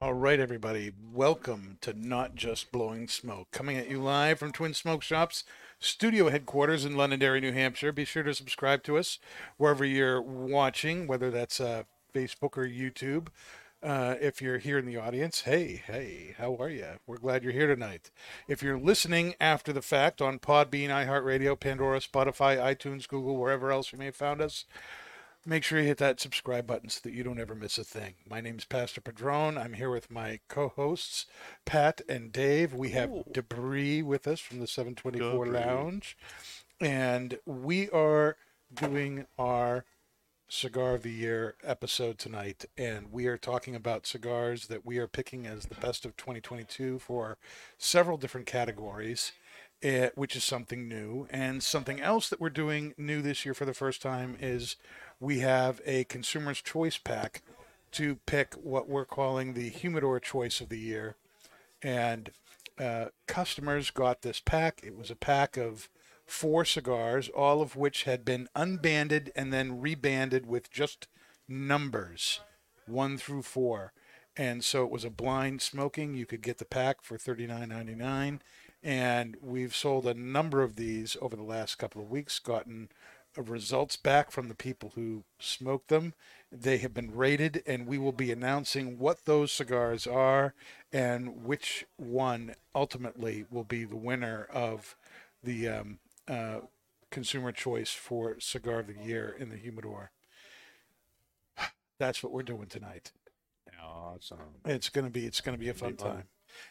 All right, everybody, welcome to Not Just Blowing Smoke, coming at you live from Twin Smoke Shops studio headquarters in Londonderry, New Hampshire. Be sure to subscribe to us wherever you're watching, whether that's uh, Facebook or YouTube. Uh, if you're here in the audience, hey, hey, how are you? We're glad you're here tonight. If you're listening after the fact on Podbean, iHeartRadio, Pandora, Spotify, iTunes, Google, wherever else you may have found us, make sure you hit that subscribe button so that you don't ever miss a thing. My name's Pastor Padron. I'm here with my co-hosts, Pat and Dave. We have Debris with us from the 724 Debris. Lounge, and we are doing our cigar of the year episode tonight and we are talking about cigars that we are picking as the best of 2022 for several different categories eh, which is something new and something else that we're doing new this year for the first time is we have a consumer's choice pack to pick what we're calling the humidor choice of the year and uh, customers got this pack. It was a pack of four cigars, all of which had been unbanded and then rebanded with just numbers, one through four. And so it was a blind smoking. You could get the pack for thirty nine ninety nine, and we've sold a number of these over the last couple of weeks. Gotten results back from the people who smoked them. They have been rated, and we will be announcing what those cigars are and which one ultimately will be the winner of the um, uh, consumer choice for cigar of the year in the humidor. That's what we're doing tonight. Awesome. It's gonna be it's gonna be a fun Be fun. time.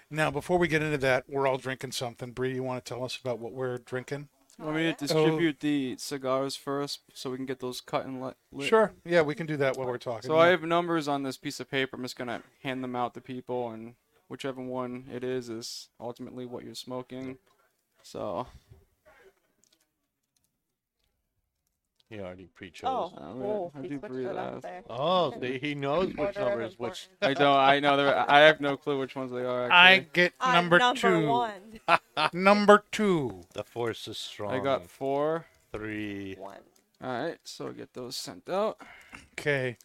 Now, before we get into that, we're all drinking something. Bree, you want to tell us about what we're drinking? Want me to distribute the cigars first so we can get those cut and lit? lit? Sure. Yeah, we can do that while we're talking. So I have numbers on this piece of paper. I'm just gonna hand them out to people, and whichever one it is is ultimately what you're smoking. So He already pre-chose. Oh, Uh, cool. I He do switched breathe it out. up there. Oh, see, he knows which Order number is which. I don't. I know there. I have no clue which ones they are. I Actually. get I'm number, number two. one. Number two. The force is strong. I got four. three. One. All right, so get those sent out. Okay.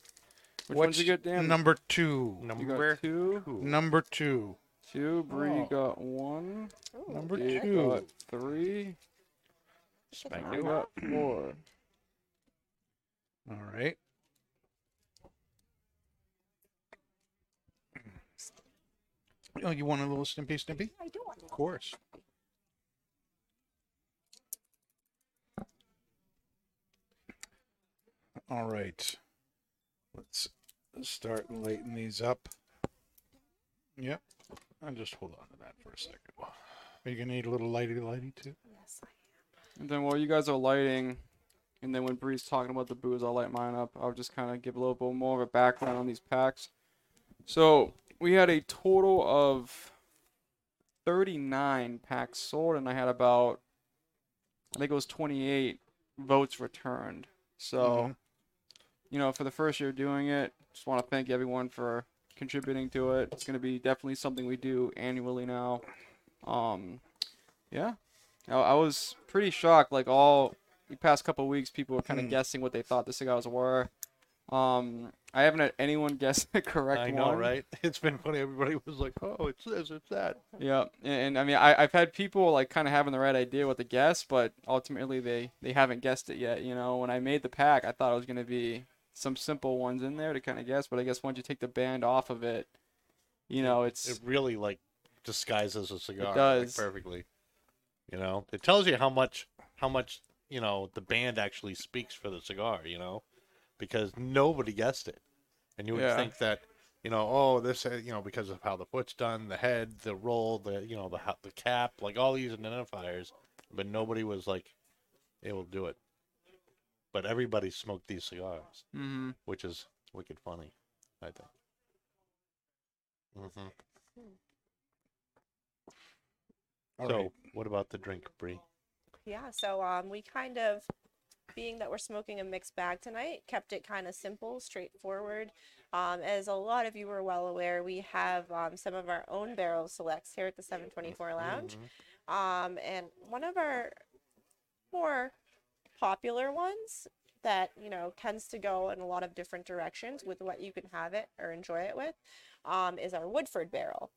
Which What's ones you get, Dan? Number two. You Number got two. two. Number two. Two. Bree Oh. got one. Ooh, Number Dave two. got three. Spank I it. got four. All right. Oh, you want a little Stimpy Stimpy? I do want Of course. All right. Let's start lighting these up. Yep. I'll just hold on to that for a second. Are you gonna need a little lighty lighty too? Yes, I am. And then while you guys are lighting, and then when Bree's talking about the booze, I'll light mine up. I'll just kind of give a little bit more of a background on these packs. So we had a total of 39 packs sold, and I had about, I think it was 28 votes returned. So, Mhm. you know, for the first year doing it, just want to thank everyone for contributing to it. It's going to be definitely something we do annually now. Um, yeah, I, I was pretty shocked. Like all the past couple of weeks, people were kind of Hmm. guessing what they thought the cigars were. Um, I haven't had anyone guess the correct I know, one. right? It's been funny. Everybody was like, "Oh, it's this, it's that." Yeah, and, and I mean, I, I've had people like kind of having the right idea what to guess, but ultimately they they haven't guessed it yet. You know, when I made the pack, I thought it was gonna be some simple ones in there to kind of guess, but I guess once you take the band off of it, you know, it's It really like disguises a cigar like, does. perfectly. You know, it tells you how much how much you know the band actually speaks for the cigar. You know, because nobody guessed it, and you would Yeah. think that you know, oh, this, uh, you know, because of how the foot's done, the head, the roll, the you know, the the cap, like all these identifiers, but nobody was like able to do it. But everybody smoked these cigars, Mm-hmm. which is wicked funny, I think. hmm All so, right. Mm-hmm. what about the drink, Brie? Yeah, so um, we kind of, being that we're smoking a mixed bag tonight, kept it kind of simple, straightforward. Um, as a lot of you are well aware, we have um, some of our own barrel selects here at the 724 Lounge. Um, and one of our more popular ones that, you know, tends to go in a lot of different directions with what you can have it or enjoy it with um, is our Woodford barrel.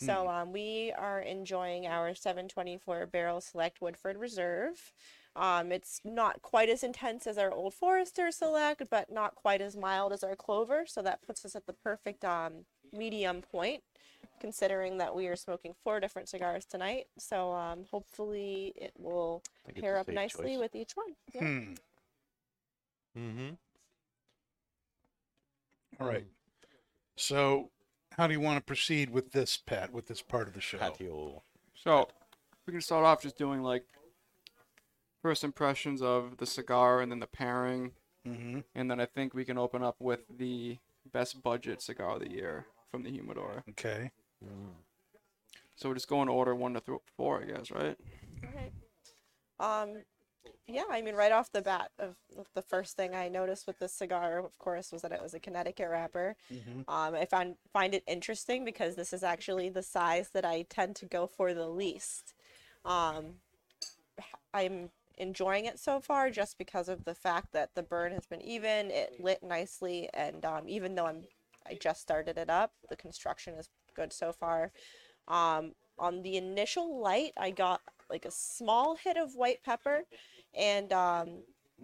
So um, we are enjoying our 724 barrel select Woodford Reserve. Um, it's not quite as intense as our Old Forester Select, but not quite as mild as our Clover. So that puts us at the perfect um, medium point, considering that we are smoking four different cigars tonight. So um, hopefully it will it's pair a up safe nicely choice. with each one. Yeah. Hmm. Mm-hmm. All right. So, how do you want to proceed with this, Pat? With this part of the show? Patio. So we can start off just doing like first impressions of the cigar and then the pairing, Mm-hmm. and then I think we can open up with the best budget cigar of the year from the humidor. Okay. So we're just going to order one to th- four, I guess, right? Okay. Um, yeah, I mean, right off the bat, of the first thing I noticed with this cigar, of course, was that it was a Connecticut wrapper. Mhm. Um, I found find it interesting because this is actually the size that I tend to go for the least. Um, I'm enjoying it so far just because of the fact that the burn has been even, it lit nicely, and um, even though I'm I just started it up, the construction is good so far. Um, on the initial light, I got like a small hit of white pepper, and um,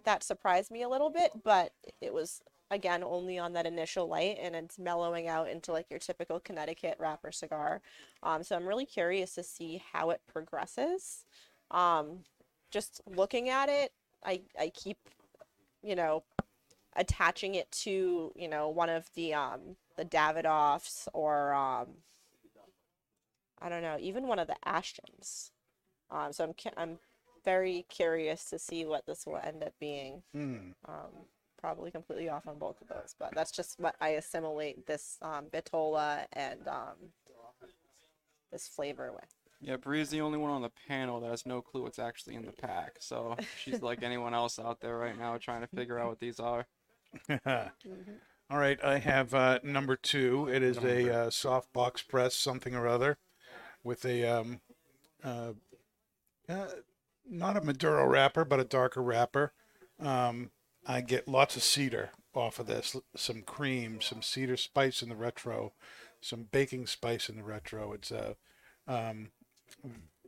that surprised me a little bit, but it was again only on that initial light, and it's mellowing out into like your typical Connecticut wrapper cigar. Um, so I'm really curious to see how it progresses. Um, just looking at it, I I keep, you know, attaching it to you know one of the um the Davidoffs or um I don't know even one of the Ashtons. Um, so I'm I'm very curious to see what this will end up being. Hmm. Um, probably completely off on both of those, but that's just what I assimilate this um, Vitola and um, this flavor with. Yeah, Bree's the only one on the panel that has no clue what's actually in the pack. So she's like anyone else out there right now trying to figure out what these are. All right. I have uh, number two. It is a uh, soft box press something or other with a um, uh, uh, not a Maduro wrapper, but a darker wrapper. Um, I get lots of cedar off of this, some cream, some cedar spice in the retro, some baking spice in the retro. It's a um,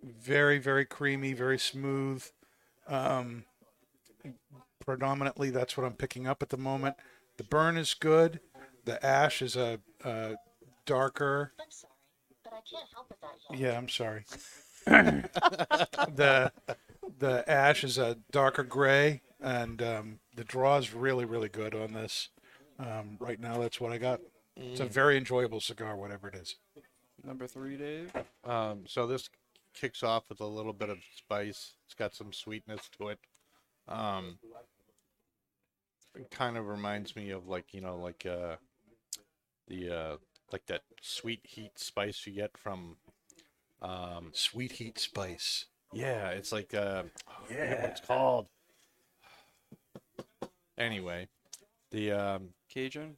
very, very creamy, very smooth. Um, predominantly, that's what I'm picking up at the moment. The burn is good. The ash is a, a darker. I'm sorry, but I can't help with that yet. Yeah, I'm sorry. the the ash is a darker gray, and um, the draw is really, really good on this. Um, right now, that's what I got. It's a very enjoyable cigar, whatever it is. Number three, Dave. Um, so this kicks off with a little bit of spice. It's got some sweetness to it. Um, it kind of reminds me of like you know like uh, the uh, like that sweet heat spice you get from. Um, Sweet heat spice. Yeah, it's like uh, I forget what it's called. Anyway, the um, Cajun.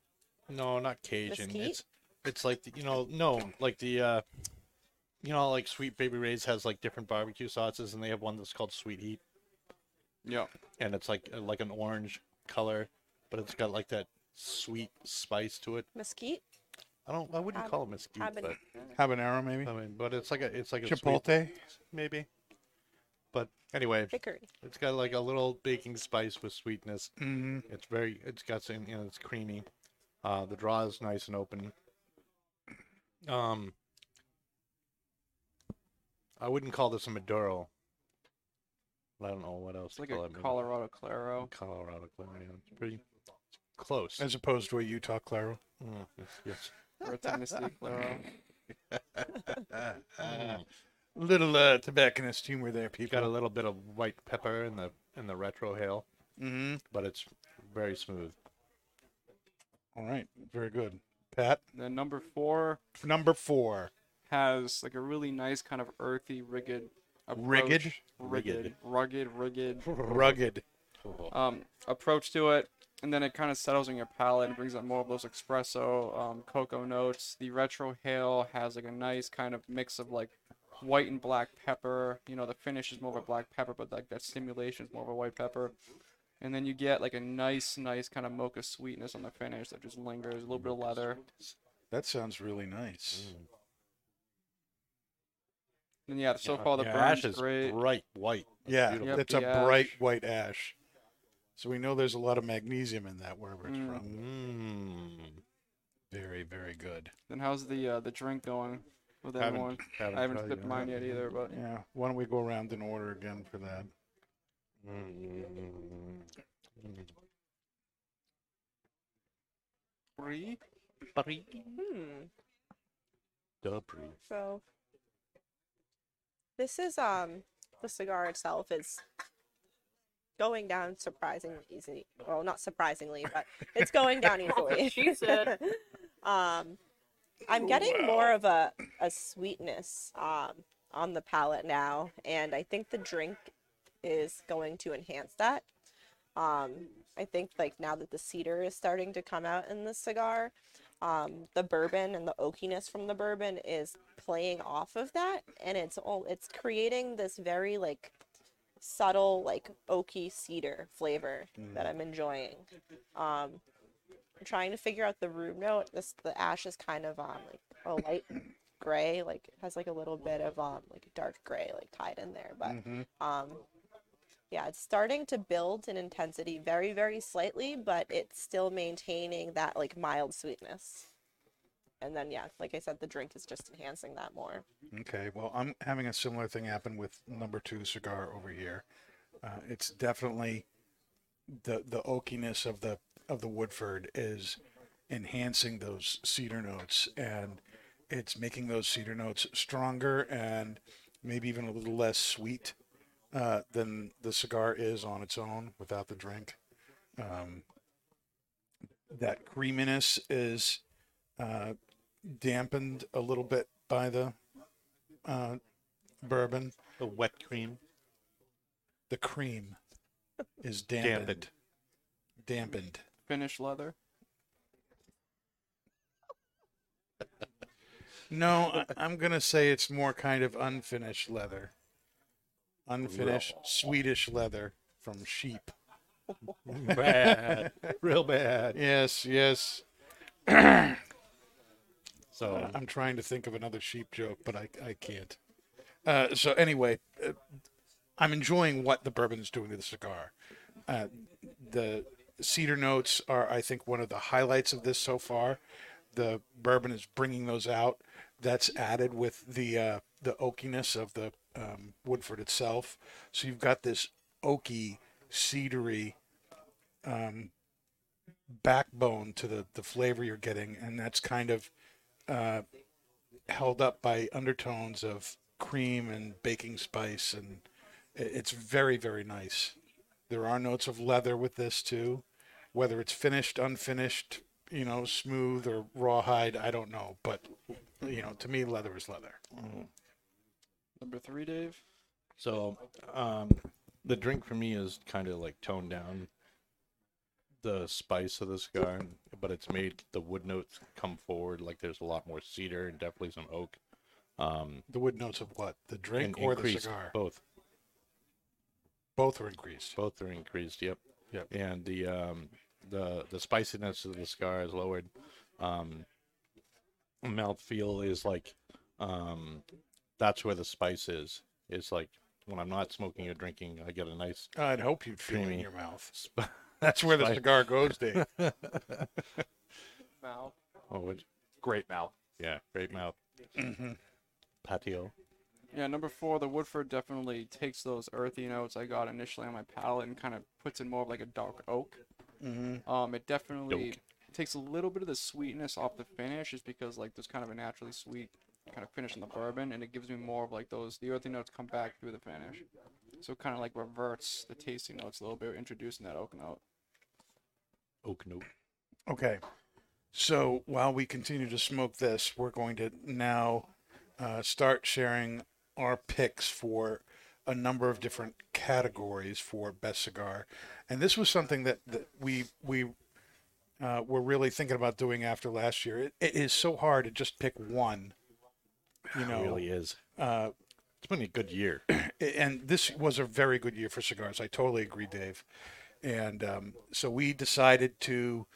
no, not Cajun. Mesquite? It's it's like the, you know no like the uh, you know like Sweet Baby Ray's has like different barbecue sauces, and they have one that's called Sweet Heat, Yeah. and it's like uh, like an orange color, but it's got like that sweet spice to it. Mesquite, I don't I wouldn't Hab- call it mesquite, haban- but Habanero, maybe. I mean, but it's like a it's like a sweet, Chipotle. maybe. But anyway, hickory. it's got like a little baking spice with sweetness. hmm It's very, it's got some, you know, it's creamy. Uh, the draw is nice and open. Um, I wouldn't call this a Maduro. I don't know what else It's to call a it. maybe Colorado Claro. Colorado Claro. Yeah, it's pretty, close. As opposed to a Utah Claro. Mm, yes, yes. or a Tennessee Claro. Little uh, tobacconist humor there, You've got a little bit of white pepper in the in the retrohale, Mm-hmm. but it's very smooth. All right, very good. Pat, Then number four number four. has like a really nice kind of earthy, rigid approach. Rigged? Rigged. Rugged, rigged. Rugged. um, approach to it, and then it kind of settles on your palate and brings up more of those espresso, um, cocoa notes. The retrohale has like a nice kind of mix of like white and black pepper. You know, the finish is more of a black pepper, but like that stimulation is more of a white pepper. And then you get like a nice, nice kind of mocha sweetness on the finish that just lingers. A little bit of leather. That sounds really nice. And yeah, so far the Yeah, burn's ash is great. bright white. That's Yeah, beautiful. Yep, it's a the bright white ash. So we know there's a lot of magnesium in that wherever it's Mm. from. Mm. Very, very good. Then how's the uh, the drink going with Haven't- everyone? haven't I haven't tried sipped yet. mine yet either, but Yeah. Why don't we go around in order again for that? Brie? Hmm. Dubry. So this is um the cigar itself is going down surprisingly easy. Well, not surprisingly, but it's going down easily. She said. um I'm getting more of a a sweetness um on the palate now and I think the drink is going to enhance that. Um I think like now that the cedar is starting to come out in the cigar, um, the bourbon and the oakiness from the bourbon is playing off of that and it's all it's creating this very like subtle like oaky cedar flavor that i'm enjoying. Um trying to figure out the room note this the ash is kind of um like a light gray like it has like a little bit of um like dark gray like tied in there but Mhm. um yeah it's starting to build in intensity very very slightly but it's still maintaining that like mild sweetness and then yeah like i said the drink is just enhancing that more Okay. Well, I'm having a similar thing happen with number two cigar over here. Uh, it's definitely the the oakiness of the of the Woodford is enhancing those cedar notes, and it's making those cedar notes stronger and maybe even a little less sweet uh, than the cigar is on its own without the drink. Um, that creaminess is uh, dampened a little bit by the uh, bourbon. The wet cream. The cream is dampened. Dampened. Dampened. Finish leather? No, I, I'm gonna say it's more kind of unfinished leather. Unfinished Swedish leather from sheep. Bad. Real bad. Yes, yes. So I'm trying to think of another sheep joke, but I, I can't. Uh, so anyway, uh, I'm enjoying what the bourbon is doing to the cigar. Uh, the cedar notes are, I think, one of the highlights of this so far. The bourbon is bringing those out. That's added with the uh, the oakiness of the um, Woodford itself. So you've got this oaky, cedary um, backbone to the the flavor you're getting, and that's kind of uh, held up by undertones of cream and baking spice, and it's very, very nice. There are notes of leather with this too, whether it's finished, unfinished, you know, smooth or rawhide, I don't know, but you know, to me, leather is leather. Number three, Dave? So, um, the drink for me is kind of like toned down the spice of the cigar, but it's made the wood notes come forward. Like there's a lot more cedar and definitely some oak. Um, The wood notes of what? The drink or the increased. cigar? Both, Both are increased. both are increased. Yep. Yep. And the um, the the spiciness of the cigar is lowered. Um, mouth feel is like, um, that's where the spice is. Is like when I'm not smoking or drinking, I get a nice I'd hope you'd feel it in your mouth. sp- That's where the cigar goes, Dave. Mouth. oh, which, Great mouth. yeah, great mouth. hmm Patio. Yeah, number four, the Woodford definitely takes those earthy notes I got initially on my palate and kind of puts in more of like a dark oak. Mm-hmm. Um, it definitely Dope. takes a little bit of the sweetness off the finish, just because like there's kind of a naturally sweet kind of finish in the bourbon, and it gives me more of like those the earthy notes come back through the finish, so it kind of like reverts the tasting notes a little bit, introducing that oak note. Oak note. Okay. So while we continue to smoke this, we're going to now uh, start sharing our picks for a number of different categories for best cigar, and this was something that, that we we uh, were really thinking about doing after last year. It, it is so hard to just pick one. You know, It really is. uh, It's been a good year. and this was a very good year for cigars. I totally agree, Dave. And um, so we decided to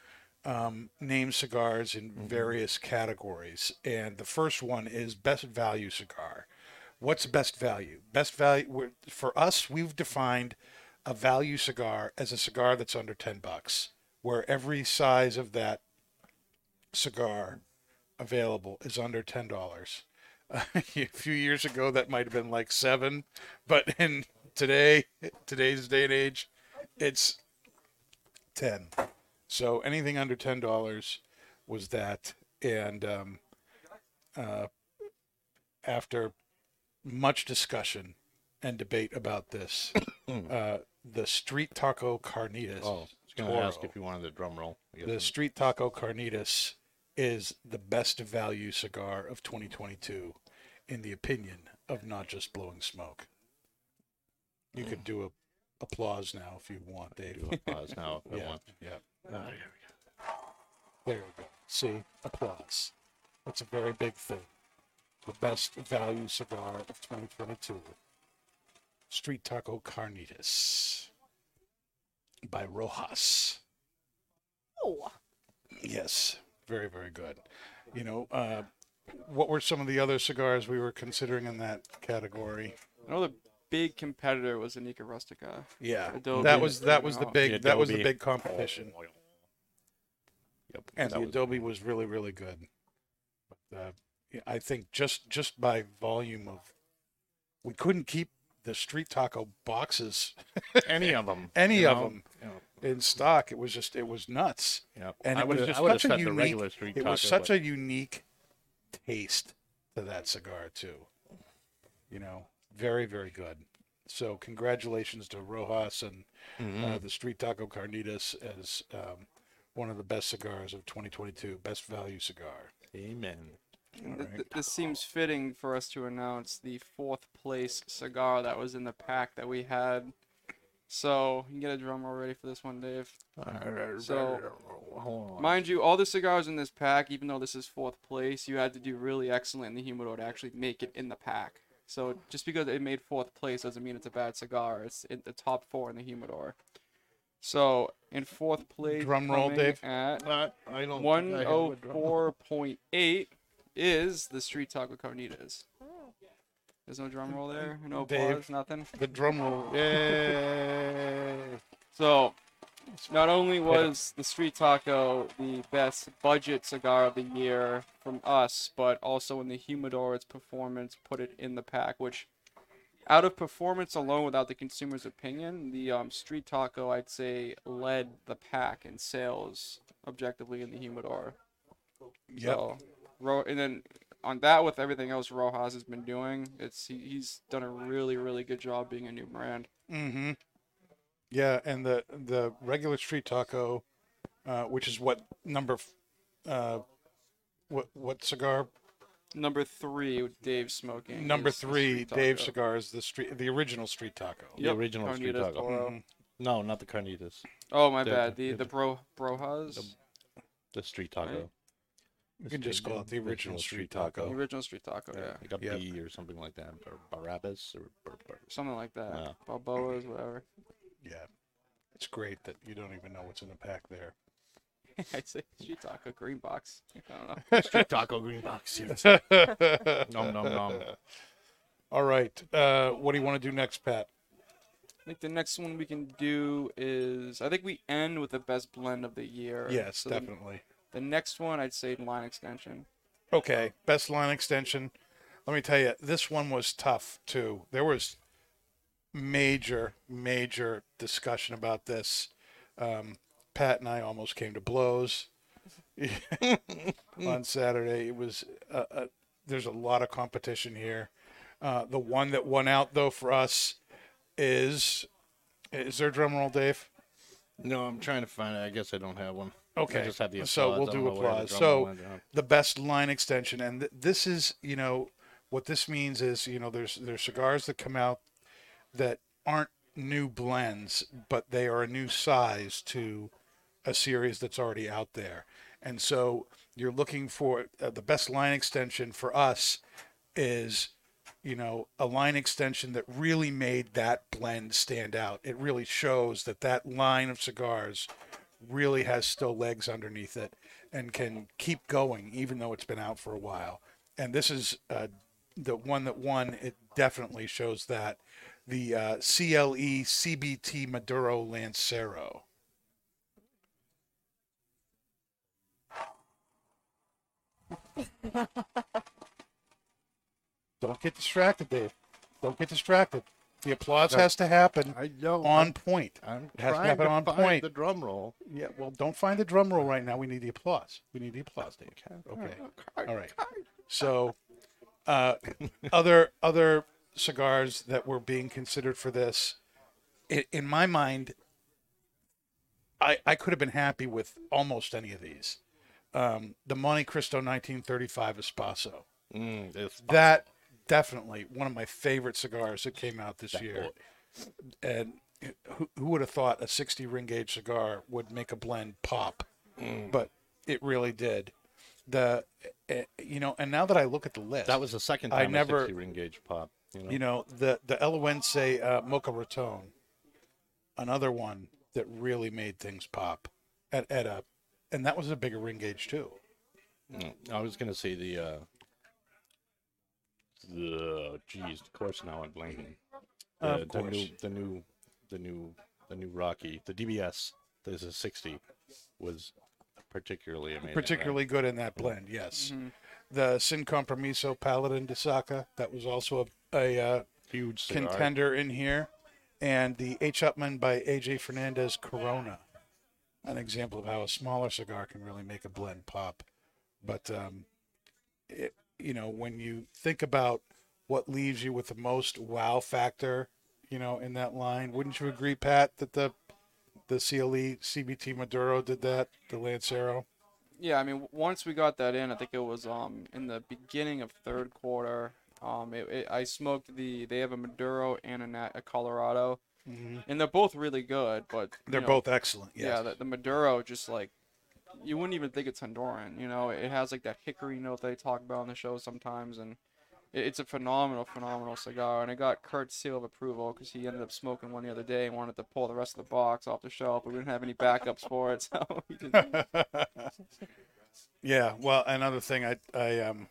um, name cigars in various categories. And the first one is best value cigar. What's best value? Best value for us, we've defined a value cigar as a cigar that's under 10 bucks, where every size of that cigar available is under $10. a few years ago that might have been like seven but in today today's day and age it's 10 so anything under $10 was that and um, uh, after much discussion and debate about this uh, the street taco carnitas Oh, I was going to ask if you wanted the drum roll. I guess the. Street Taco Carnitas is the best value cigar of 2022, in the opinion of not just blowing smoke. You could do a applause now if you want, Dave. Do a pause now if I Yeah, want. yeah. There we go. See, applause. That's a very big thing. The best value cigar of 2022. Street Taco Carnitas by Rojas. Oh, Yes, very, very good. You know, uh, what were some of the other cigars we were considering in that category? I know the big competitor was a Nica Rustica. Yeah, Adobe. that was that was the big The that was the big competition, Yep. and the was- Adobe was really, really good. But, uh, yeah, I think just just by volume of, we couldn't keep the street taco boxes any of them. Any you of know? 'em. You know, in stock. It was just it was nuts. Yep. And I it was just such a unique- regular street It was such but- a unique taste to that cigar too. You know, very very good. So congratulations to Rojas and Mm-hmm. uh, the Street Taco Carnitas as um, one of the best cigars of 2022, best value cigar. Amen. All Th- right. this seems fitting for us to announce the fourth place cigar that was in the pack that we had. So you can get a drum roll ready for this one, Dave. So, Mind you, all the cigars in this pack, even though this is fourth place, you had to do really excellent in the humidor to actually make it in the pack. So just because it made fourth place doesn't mean it's a bad cigar. It's in the top four in the humidor. So in fourth place, Drum roll, Dave. At Uh, I don't. one think I have oh a drum. four point eight is the Street Taco Carnitas. There's no drum roll there, no Dave. applause, nothing. The drum roll. Yay! So, not only was the Street Taco the best budget cigar of the year from us, but also in the humidor, its performance put it in the pack. Which, out of performance alone, without the consumer's opinion, the um, Street Taco I'd say led the pack in sales objectively in the humidor. Yep. So, Ro- and then on that, with everything else Rojas has been doing, it's he, he's done a really really good job being a new brand. Mm-hmm. Yeah, and the the regular street taco, uh, which is what number, f- uh, what what cigar? Number three, with Dave smoking. Number three, Street Dave Taco. cigars, the street, the original street taco. The Yep, original street taco. Toro. Mhm. No, not the carnitas. Oh my The- bad. The the- the bro brojas. The street taco. Right. You can just call it the original street taco. The original street taco. Yeah. Like a Yep. B or something like that, or Barabbas or. Bar- Bar- Something like that. Yeah. Balboas, whatever. Yeah, it's great that you don't even know what's in the pack there. I'd say street taco green box. I don't know. Street taco green box. Yes. nom nom nom. All right, uh, what do you want to do next, Pat? I think the next one we can do is I think we end with the best blend of the year. Yes, So the- definitely. The next one I'd say line extension. Okay, best line extension. Let me tell you, this one was tough too. There was major, major discussion about this. Um, Pat and I almost came to blows on Saturday. It was uh, uh, there's a lot of competition here. Uh, the one that won out though for us is is there a drum roll, Dave? No, I'm trying to find it. I guess I don't have one. Okay, just have the so we'll do don't know where the applause. So roll went down. the best line extension, and th- this is you know what this means is you know there's there's cigars that come out that aren't new blends, but they are a new size to a series that's already out there, and so you're looking for uh, the best line extension for us is you know a line extension that really made that blend stand out. It really shows that that line of cigars really has still legs underneath it and can keep going even though it's been out for a while. And this is uh, the one that won. It definitely shows that the uh, CLE CBT Maduro Lancero. Don't get distracted, Dave. Don't get distracted. The applause has to happen I know. on point. I'm It has to happen on find point. the drum roll. Yeah, well, don't find the drum roll right now. We need the applause. We need the applause, Dave. Okay. All right. So, uh, other other cigars that were being considered for this, i in my mind, I I could have been happy with almost any of these. Um, the Montecristo 1935 Espaso. Mm, That definitely one of my favorite cigars that came out this year. And who, who would have thought a 60 ring gauge cigar would make a blend pop? But it really did. The uh, you know, and now that I look at the list, that was the second time I never- 60 ring gauge pop. You know, you know the the Eloense uh, Mocha Raton, another one that really made things pop at at a, and that was a bigger ring gauge too. Mm, I was gonna say the. uh the geez, of course now I'm blanking. The, Of the new, the new, the new, the new Rocky, the DBS. There's a 60 was particularly amazing. right? particularly good in that blend. Yes, the Sin Compromiso Paladin de Saka that was also a, a uh, huge cigar. contender in here, and the H. Upmann by AJ Fernandez Corona, an example of how a smaller cigar can really make a blend pop. But um, it, you know, when you think about what leaves you with the most wow factor, you know, in that line, wouldn't you agree, Pat, that the the CLE CBT Maduro did that, the Lancero? Yeah, I mean, once we got that in, I think it was um in the beginning of third quarter. Um, it, it, I smoked the. They have a Maduro and a, a Colorado, and they're both really good. But They're know, both excellent. Yes. Yeah, the, the Maduro just like you wouldn't even think it's Honduran. You know, it has like that hickory note they talk about on the show sometimes, and it's a phenomenal, phenomenal cigar. And it got Kurt's seal of approval because he ended up smoking one the other day and wanted to pull the rest of the box off the shelf, but we didn't have any backups for it, so he didn't. Yeah, well, another thing, I I um,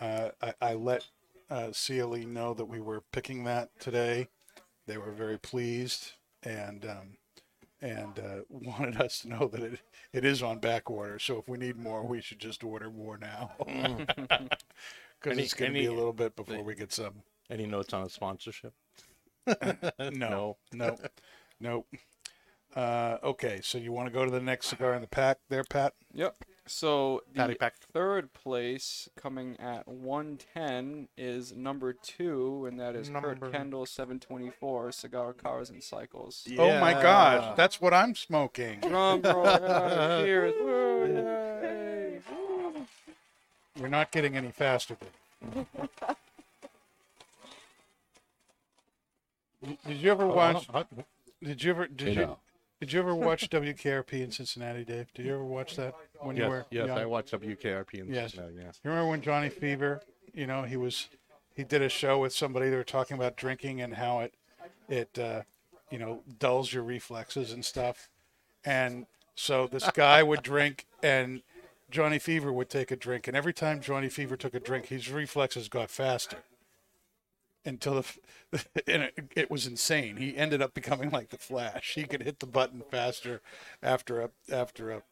uh, I, I let uh, CLE know that we were picking that today. They were very pleased and um, and uh, wanted us to know that it it is on back order. So if we need more, we should just order more now, because it's going to be a little bit before we get some. Any notes on a sponsorship? No, no, no. Uh, okay, so you want to go to the next cigar in the pack, there, Pat? Yep. So Patty the pack. third place, coming at 110, is number two, and that is Number- Kurt Kendall 724 Cigar Cars and Cycles. Oh my Yeah. gosh, that's what I'm smoking. Drum roll, yeah, cheers, woo, yay, woo. We're not getting any faster. Did you ever watch? Did you ever? Did you? now. Did you ever watch WKRP in Cincinnati, Dave? Did you ever watch that when you Yes, were? yes, young? I watched WKRP in Yes. Cincinnati, yes. You remember when Johnny Fever? You know, he was he did a show with somebody. They were talking about drinking and how it it uh, you know dulls your reflexes and stuff. And so this guy would drink, and Johnny Fever would take a drink, and every time Johnny Fever took a drink, his reflexes got faster. Until the, and it, it was insane. He ended up becoming like the Flash. He could hit the button faster after a after a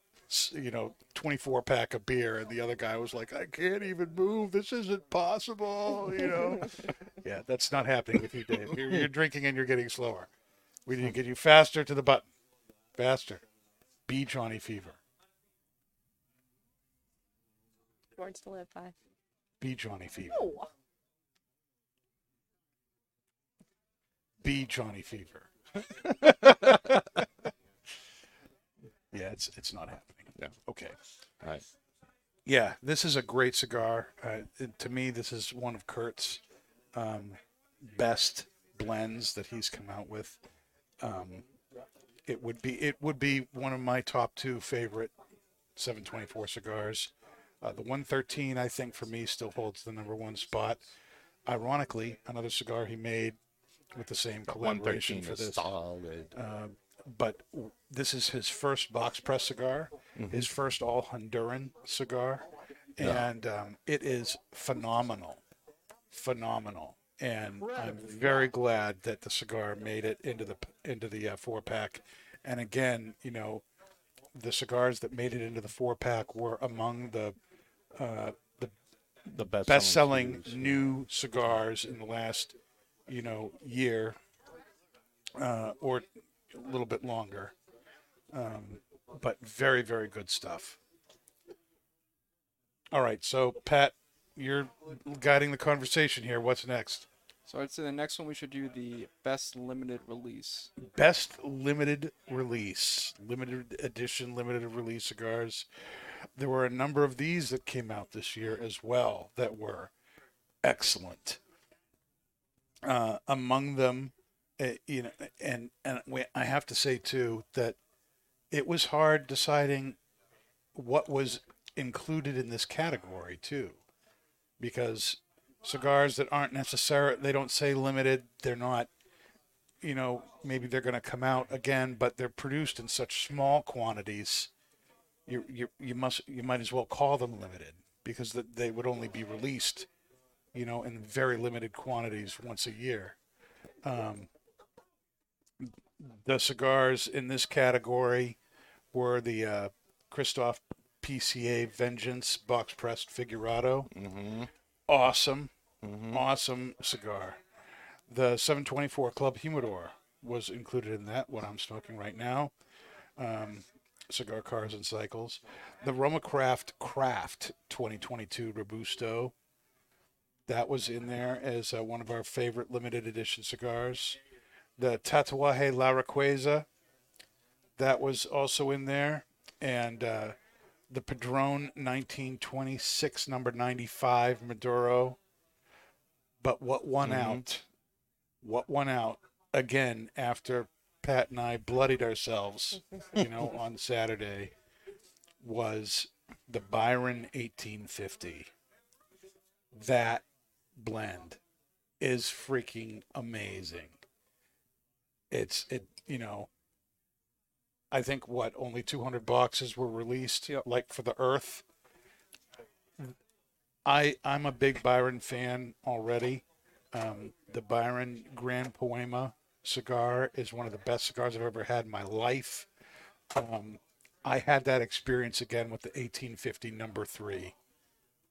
you know 24 pack of beer, and the other guy was like, "I can't even move. This isn't possible." You know. yeah, that's not happening with you, Dave. You're, you're drinking and you're getting slower. We need to get you faster to the button, faster. Be Johnny Fever. Words to live by. Be Johnny Fever. Oh, Be Johnny Fever. yeah, it's it's not happening. Yeah. Okay. All right. Yeah, this is a great cigar. Uh, it- to me, this is one of Kurt's um, best blends that he's come out with. Um, it would be it would be one of my top two favorite 724 cigars. Uh, the 113, I think, for me, still holds the number one spot. Ironically, another cigar he made with the same collaboration 113 for is this solid. But this is his first box press cigar, his first all Honduran cigar, and um, it is phenomenal, phenomenal. And I'm very glad that the cigar made it into the into the uh, four pack. And again, you know, the cigars that made it into the four pack were among the the best best selling new cigars in the last, you know, year uh, or a little bit longer. Um, but very, very good stuff. All right. So, Pat, you're guiding the conversation here. What's next? So I'd say the next one we should do the best limited release. Best limited release, limited edition, limited release cigars. There were a number of these that came out this year as well that were excellent. Uh, among them, uh, you know, and and we, I have to say too that it was hard deciding what was included in this category too, because cigars that aren't necessary they don't say limited, they're not you know, maybe they're going to come out again, but they're produced in such small quantities. You you you must you might as well call them limited because th- they would only be released, you know, in very limited quantities once a year. Um, the cigars in this category were the uh, Kristoff PCA Vengeance box pressed Figurado. Mm-hmm. Awesome, awesome cigar. The 724 Club Humidor was included in that, what I'm smoking right now. Um, cigar Cars and Cycles. The Roma Craft Craft 2022 Robusto. That was in there as uh, one of our favorite limited edition cigars. The Tatuaje La Riqueza. That was also in there. And uh, the Padron 1926 number 95 Maduro. But what won out what won out again after Pat and I bloodied ourselves, you know, on Saturday was the Byron 1850. That blend is freaking amazing. It's it, you know, I think what only 200 boxes were released like for the Earth. I I'm a big Byron fan already. Um, the Byron Grand Poema cigar is one of the best cigars I've ever had in my life. Um, I had that experience again with the 1850 number three.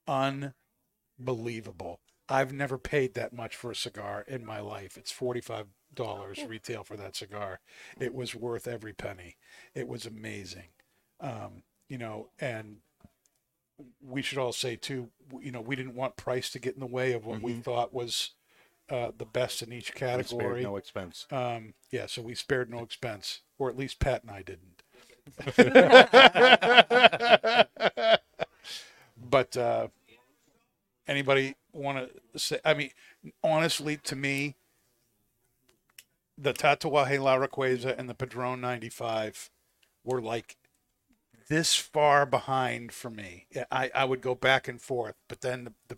Unbelievable. I've never paid that much for a cigar in my life. It's $45 retail for that cigar. It was worth every penny. It was amazing. Um, you know, and we should all say too, you know, we didn't want price to get in the way of what we thought was uh, the best in each category. no expense. Um, yeah, so we spared no expense, or at least Pat and I didn't. but uh, anybody want to say? I mean, honestly, to me, the Tatuaje La Riqueza and the Padron 95 were like this far behind for me. I, I would go back and forth, but then the, the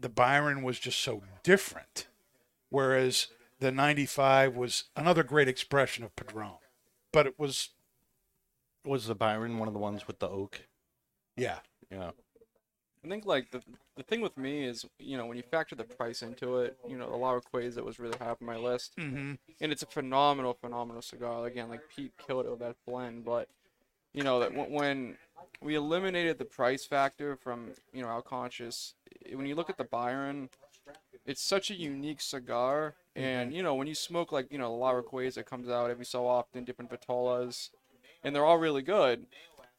the Byron was just so different. Whereas the 95 was another great expression of Padron. But it was, Was the Byron one of the ones with the oak? yeah. Yeah. I think like the the thing with me is you know when you factor the price into it, you know the La that was really high up on my list, Mm-hmm. and it's a phenomenal, phenomenal cigar. Again, like Pete killed it with that blend, but you know that when we eliminated the price factor from you know our conscious, when you look at the Byron, it's such a unique cigar, and you know when you smoke like you know the La Riqueza comes out every so often, different Vitolas. and they're all really good.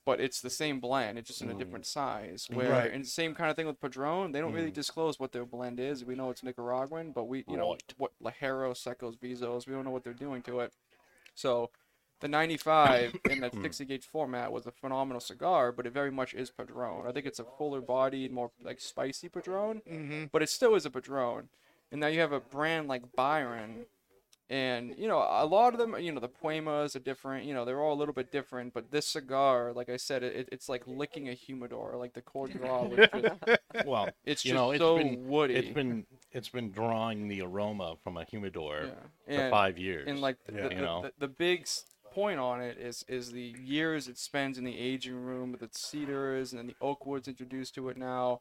But it's the same blend, it's just in a mm. different size. Where Right. and same kind of thing with Padron, they don't really mm. disclose what their blend is. We know it's Nicaraguan, but we you know Right. what Ligero, Secos, Visos, we don't know what they're doing to it. So the 95 in that mm. 60 gauge format was a phenomenal cigar, but it very much is Padron. I think it's a fuller bodied, more like spicy Padron, Mm-hmm. but it still is a Padron. And now you have a brand like Byron, and you know a lot of them, you know the Puemas are different. You know they're all a little bit different, but this cigar, like I said, it, it's like licking a humidor. Like the core draw just, Well, it's you just know, it's so been woody. it's been it's been drawing the aroma from a humidor yeah. for And- five years. and like Yeah. the, the, You know. the, the big point on it is is the years it spends in the aging room with its cedars and then the oak wood's introduced to it now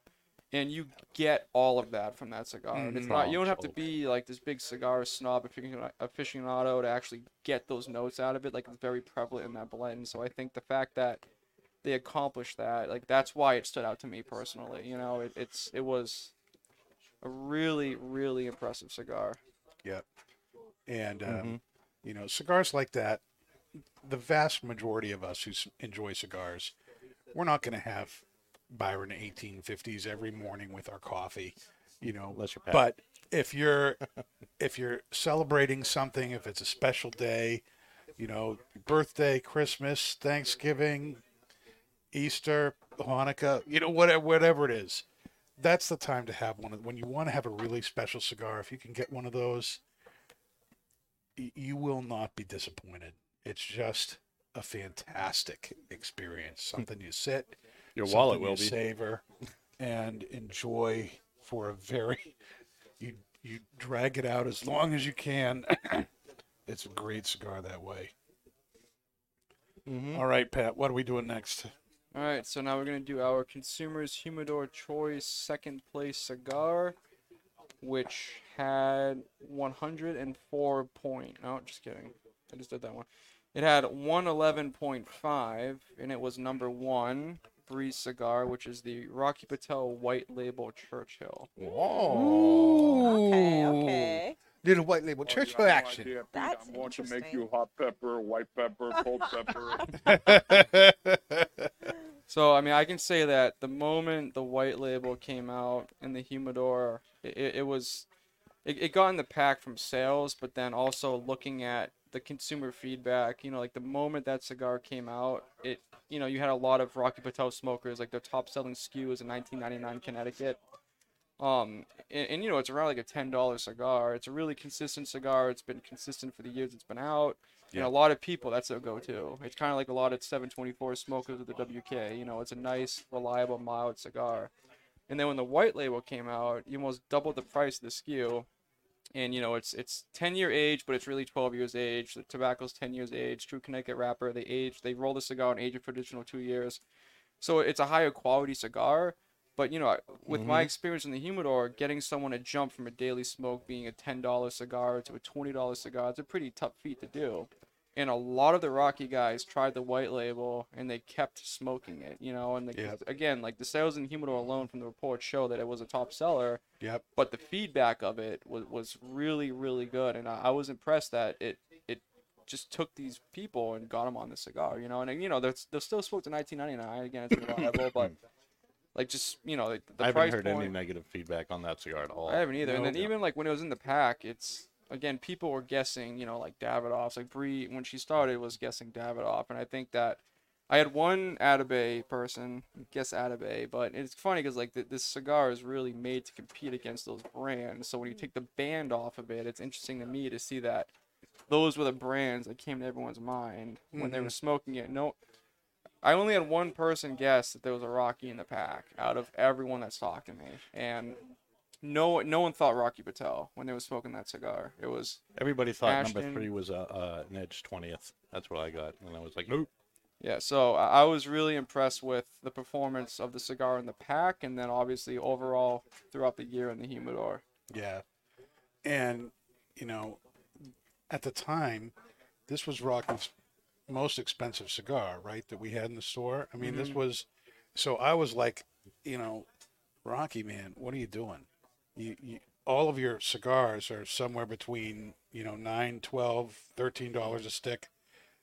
and you get all of that from that cigar. And it's not you don't have to be like this big cigar snob if you're aficionado to actually get those notes out of it like it's very prevalent in that blend. So i think the fact that they accomplished that like that's why it stood out to me personally you know? It, it's it was a really really impressive cigar. Yep. And um, Mhm. you know, cigars like that, the vast majority of us who enjoy cigars, we're not going to have Byron 1850s every morning with our coffee, you know. But if you're if you're celebrating something, if it's a special day, you know, birthday, Christmas, Thanksgiving, Easter, Hanukkah, you know, whatever whatever it is, that's the time to have one. of When you want to have a really special cigar, if you can get one of those, you will not be disappointed. It's just a fantastic experience. Something you sit, Your wallet will you be. savor, and enjoy for a very. You you drag it out as long as you can. it's a great cigar that way. Mhm. All right, Pat. What are we doing next? All right, so now we're gonna do our Consumers Humidor Choice second place cigar, which had 104 point. No, just kidding. I just did that one. It had 111.5, and it was number one Breeze cigar, which is the Rocky Patel White Label Churchill. Whoa. Okay, okay. Little white label oh, church Well, action. idea, Pete. That's I'm going to make interesting. you hot pepper, white pepper, cold pepper. So I mean, I can say that the moment the white label came out in the humidor, it, it, it was, it, it got in the pack from sales, but then also looking at the consumer feedback, you know, like the moment that cigar came out, it, you know, you had a lot of Rocky Patel smokers, like their top selling SKU was in 1999 Connecticut. Um, and, and you know, it's around like a ten dollar cigar. It's a really consistent cigar. It's been consistent for the years it's been out. And a lot of people, that's their go-to. It's kind of like a lot of 724 smokers with the WK. You know, it's a nice, reliable, mild cigar. And then when the white label came out, you almost doubled the price of the SKU. And you know, it's it's 10 year age, but it's really 12 years age. The tobacco's 10 years age. True Connecticut wrapper. They age. They roll the cigar and age it for additional two years. So it's a higher quality cigar. But you know, with my mm-hmm. experience in the humidor, getting someone to jump from a daily smoke being a ten dollar cigar to a twenty dollar cigar, it's a pretty tough feat to do. And a lot of the Rocky guys tried the white label and they kept smoking it, you know. And the, Yep. again, like the sales in humidor alone from the reports show that it was a top seller, Yep. but the feedback of it was, was really really good, and I, I was impressed that it it just took these people and got them on the cigar, you know. And you know, they're, they're still smoked in 1999. Again, it's reliable, but like just you know, like the I haven't heard point. any negative feedback on that cigar at all. I haven't either. and No. then even like when it was in the pack, it's again people were guessing, you know, like Davidoff's. Like Bree, when she started, was guessing Davidoff, and I think that I had one Atabey person guess Atabey, but it's funny because like th- this cigar is really made to compete against those brands. So when you mm. take the band off of it, it's interesting to me to see that those were the brands that came to everyone's mind when they mm-hmm. were smoking it. No. I only had one person guess that there was a Rocky in the pack out of everyone that's talked to me, and no, no one thought Rocky Patel when they were smoking that cigar. It was Everybody thought Ashton- number three was uh, uh, an edge twentieth. That's what I got, and I was like, nope. yeah. So I I was really impressed with the performance of the cigar in the pack, and then obviously overall throughout the year in the humidor. Yeah. And, you know, at the time, this was Rocky's most expensive cigar, right? That we had in the store. I mean, this was, so I was like, you know, Rocky, man, what are you doing? You, you, all of your cigars are somewhere between, you know, nine, twelve, thirteen dollars a stick.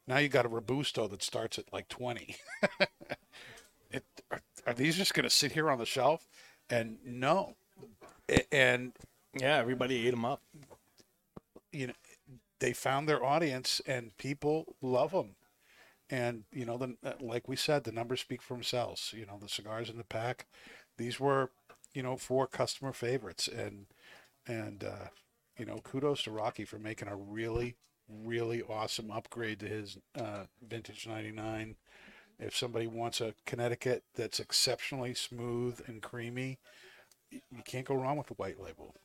Now you got a Robusto that starts at like 20. it, are, are these just going to sit here on the shelf? And no. And, Yeah, everybody ate them up. you know, they found their audience and people love them. And, you know, the, uh, like we said, the numbers speak for themselves. You know, the cigars in the pack, these were, you know, four customer favorites. And, and, uh, you know, kudos to Rocky for making a really, really awesome upgrade to his uh, vintage 99. If somebody wants a Connecticut that's exceptionally smooth and creamy, you can't go wrong with the white label.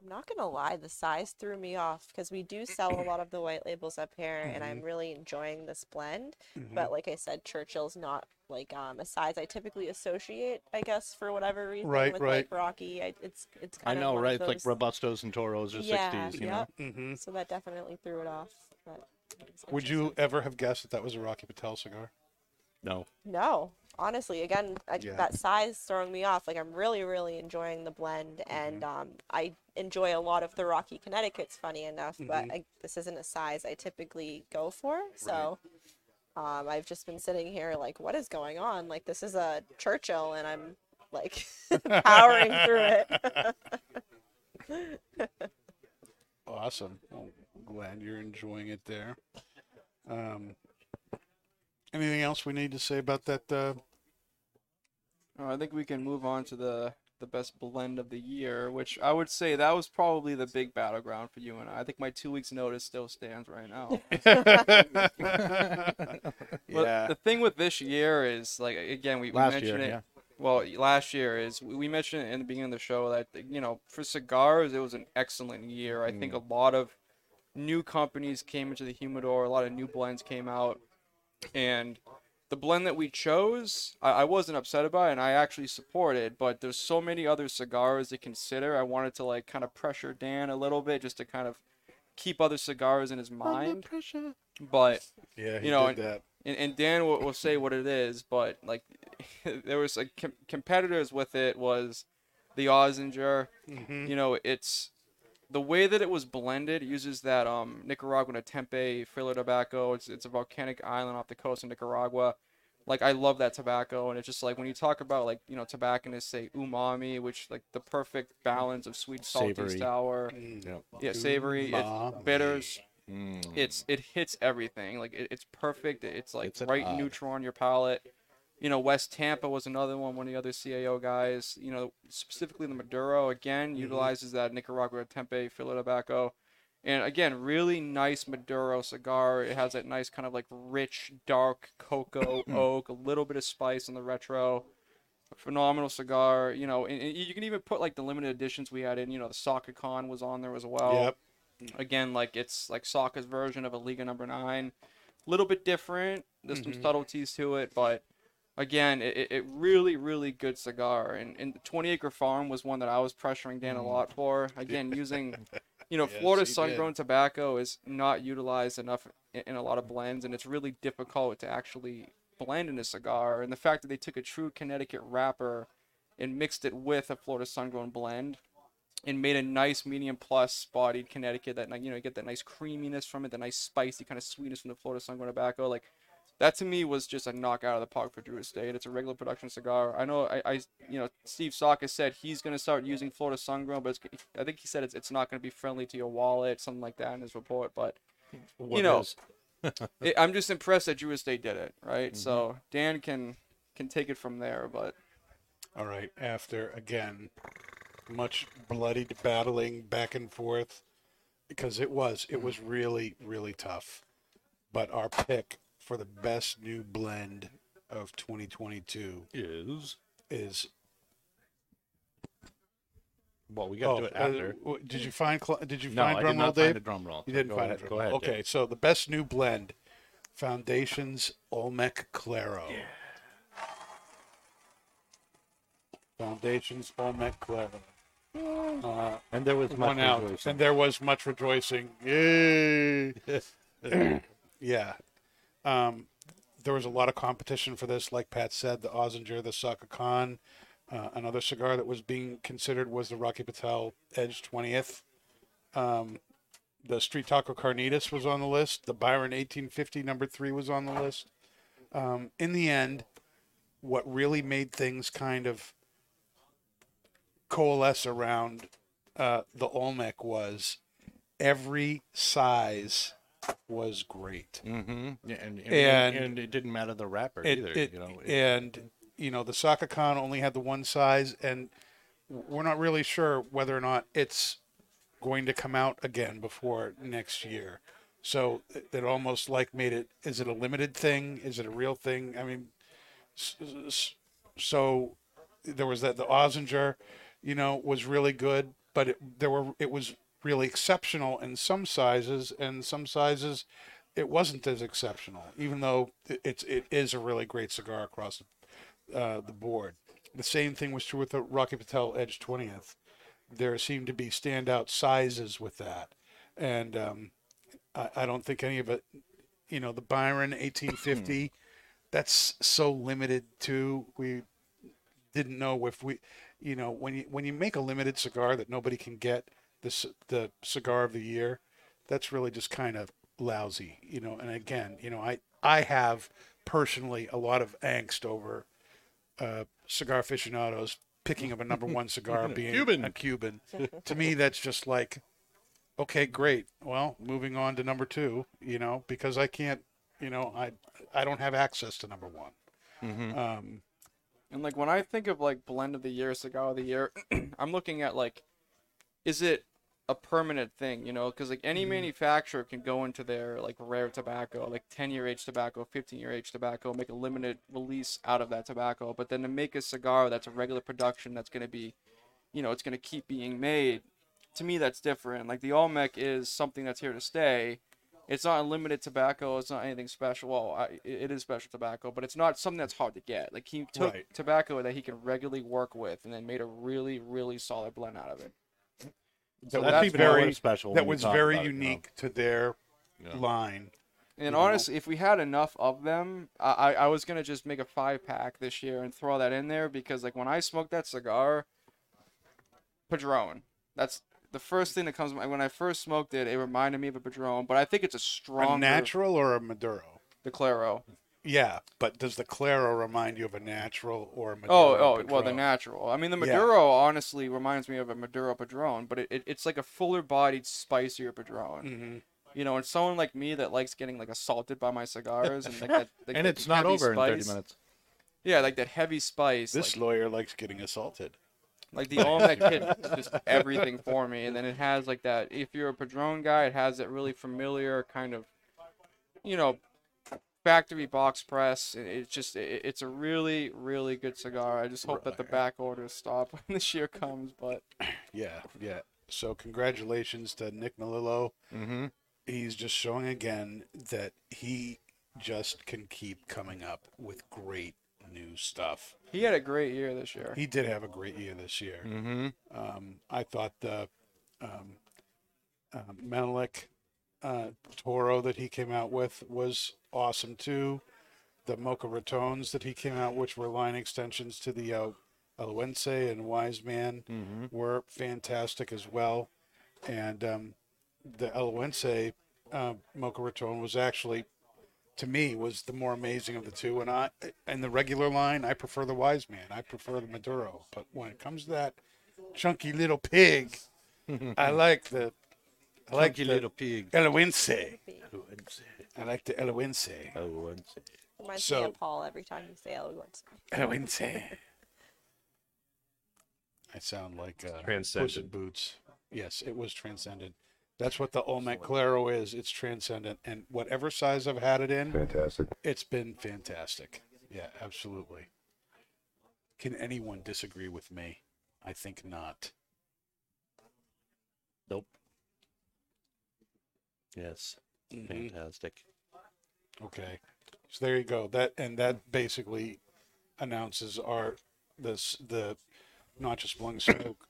I'm not gonna lie, the size threw me off because we do sell a lot of the white labels up here, and I'm really enjoying this blend. But like I said, Churchill's not like um, a size I typically associate, I guess, for whatever reason. Right, with right. like Rocky, I, it's it's kind of know, one right? Of It's those... like Robustos and Toros or yeah, 60s, you know? Mm-hmm. So that definitely threw it off. But it's Would you ever have guessed that that was a Rocky Patel cigar? No. No, honestly, again, I, Yeah. that size throwing me off. Like I'm really, really enjoying the blend, and Mm-hmm. um, I enjoy a lot of the Rocky Connecticut's. Funny enough, but Mhm. I, this isn't a size I typically go for. So, um, I've just been sitting here like, what is going on? Like this is a Churchill, and I'm like powering through it. Awesome. Well, glad you're enjoying it there. Um, anything else we need to say about that? Uh, Oh, I think we can move on to the the best blend of the year, which I would say that was probably the big battleground for you and I. I think my two weeks notice still stands right now. But yeah. the thing with this year is like again we, we Last mentioned year, it. yeah. Well, last year is we we mentioned it in the beginning of the show that you know for cigars it was an excellent year. I think mm. a lot of new companies came into the humidor, a lot of new blends came out, and the blend that we chose, I, I wasn't upset about, it, and I actually supported. But there's so many other cigars to consider. I wanted to like kind of pressure Dan a little bit just to kind of keep other cigars in his mind. But yeah, he you know, did that. and, and Dan will, will say what it is, but like there was like com- competitors with it was the Ozinger. Mhm. You know, it's the way that it was blended. Uses that um Nicaragua Ometepe filler tobacco. It's it's a volcanic island off the coast of Nicaragua. Like I love that tobacco, and it's just like when you talk about like you know tobacconists say umami, which like the perfect balance of sweet, salty, Savory. sour, Yep. yeah, savory, it's bitters Mm. it's it hits everything. Like it, it's perfect. It's like It's right odd. neutral on your palate. You know, West Tampa was another one. One of the other CAO guys. You know, specifically the Maduro again mm-hmm. utilizes that Nicaragua Ometepe filler tobacco, and again, really nice Maduro cigar. It has that nice kind of like rich dark cocoa oak, a little bit of spice in the retro. Phenomenal cigar. You know, and, and you can even put like the limited editions we had in. You know, the Saka Con was on there as well Yep. again like it's like Saka's version of a Liga number nine. A little bit different. There's some mm-hmm. subtleties to it, but again, it, it- really, really good cigar. And, and the 20 Acre Farm was one that I was pressuring Dan a mm. lot for. Again, using, you know, Yes, Florida sun grown tobacco is not utilized enough in, in a lot of blends, and it's really difficult to actually blend in a cigar. And the fact that they took a true Connecticut wrapper and mixed it with a Florida sun grown blend and made a nice medium plus bodied Connecticut that you know you get that nice creaminess from it, the nice spicy kind of sweetness from the Florida Sun Grown tobacco. Like that to me was just a knockout of the park for Drew Estate. It's a regular production cigar. I know I, I you know Steve Saka said he's gonna start using Florida Sun Grown, but it's, I think he said it's, it's not gonna be friendly to your wallet, something like that in his report. But What know, it, I'm just impressed that Drew Estate did it right. So mm-hmm. Dan can can take it from there, but. All right. After again, much bloodied battling back and forth, because it was it mm-hmm. was really really tough. But our pick for the best new blend of 2022 is is. well, we got to do it uh, after. w- did you find cl- did you no, find I drum did roll, not Dave? find a drum roll. You didn't go find ahead, it. Go ahead. Okay, Dave. so the best new blend, Foundations Olmec Claro. Foundations Olmec Claro. Uh, And there was much out, rejoicing. and there was much rejoicing. Yay! yeah. Um, there was a lot of competition for this. Like Pat said, the Ozinger, the Saka Khan. Uh, another cigar that was being considered was the Rocky Patel Edge 20th. Um, the Street Taco Carnitas was on the list. The Byron 1850 number three was on the list. Um, in the end, what really made things kind of coalesce around uh, the Olmec was every size was great. Mm-hmm. Yeah, and, and, And- and it didn't matter the wrapper It- either. it- you know, It- and you know the Saka Khan only had the one size, and we're not really sure whether or not it's going to come out again before next year. So it, almost like made it. Is it a limited thing? Is it a real thing? I mean, so there was that the Ozinger, you know, was really good, but it, there were it was really exceptional in some sizes, and some sizes it wasn't as exceptional, even though it's it is a really great cigar across uh, the board. The same thing was true with the Rocky Patel Edge 20th. There seemed to be standout sizes with that, and um, I, I don't think any of it. You know, the Byron 1850, that's so limited too. We didn't know if we, you know, when you when you make a limited cigar that nobody can get, this the cigar of the year, that's really just kind of lousy, you know. And again, you know, I I have personally a lot of angst over uh, cigar aficionados picking up a number one cigar being Cuban. a Cuban. to me, that's just like, okay, great. Well, moving on to number two, you know, because I can't, you know, I I don't have access to number one. Mhm. Um, And like when I think of like blend of the year, cigar of the year, I'm looking at like, is it a permanent thing? You know, because like any mm-hmm. manufacturer can go into their like rare tobacco, like 10 year age tobacco, 15 year age tobacco, make a limited release out of that tobacco, but then to make a cigar that's a regular production that's going to be, you know, it's going to keep being made. To me, that's different. Like the Olmec is something that's here to stay. It's not unlimited tobacco. It's not anything special. Well, I, it it is special tobacco, but it's not something that's hard to get. Like he took Right. tobacco that he can regularly work with, and then made a really, really solid blend out of it. That that's was very special. that was very about it, you know. unique to their Yeah. line. And know? honestly, if we had enough of them, I, I I was gonna just make a five pack this year and throw that in there because like when I smoked that cigar, Padron. That's the first thing that comes. When I first smoked it, it reminded me of a Padron, but I think it's a stronger A natural or a Maduro? the Claro. Yeah, but does the Claro remind you of a natural or a Maduro? Oh, oh, well, the natural. I mean, the Yeah. Maduro honestly reminds me of a Maduro Padron, but it, it, it's like a fuller-bodied, spicier Padron. Mhm. You know, and someone like me that likes getting like assaulted by my cigars and like that, like, And that it's not heavy over in 30 minutes. Yeah, like that heavy spice. This like, lawyer likes getting assaulted. like the Olmec hit just everything for me, and then it has like that. If you're a Padron guy, it has that really familiar kind of, you know, factory box press. It's just it's a really really good cigar. I just hope that the back orders stop when this year comes. But Yeah, yeah. So congratulations to Nick Melillo. Mm-hmm. He's just showing again that he just can keep coming up with great new stuff. he had a great year this year. He did have a great year this year. Mm-hmm. Um, I thought the um, um, Menelik uh, Toro that he came out with was awesome too. The Mocha Ratones that he came out, which were line extensions to the uh, and Wise Man, Mm-hmm. were fantastic as well. And um, the Eloense uh, Mocha Raton was actually, to me, was the more amazing of the two. And I, in the regular line, I prefer the Wise Man. I prefer the Maduro. But when it comes to that chunky little pig, I like the, I like Chunky the little pig. Eloense. I like the Eloense. Oh, and Reminds So- me of Paul every time you say eloquence. Eloense. I sound like uh, Puss in Transcendent. Boots. Yes, it was transcendent. That's what the Olmec Claro is. It's transcendent, and whatever size I've had it in, Fantastic. it's been fantastic. Yeah, absolutely. Can anyone disagree with me? I think not. Nope. Yes. Mhm. Fantastic. Okay, so there you go. That and that basically announces our this the not just blowing smoke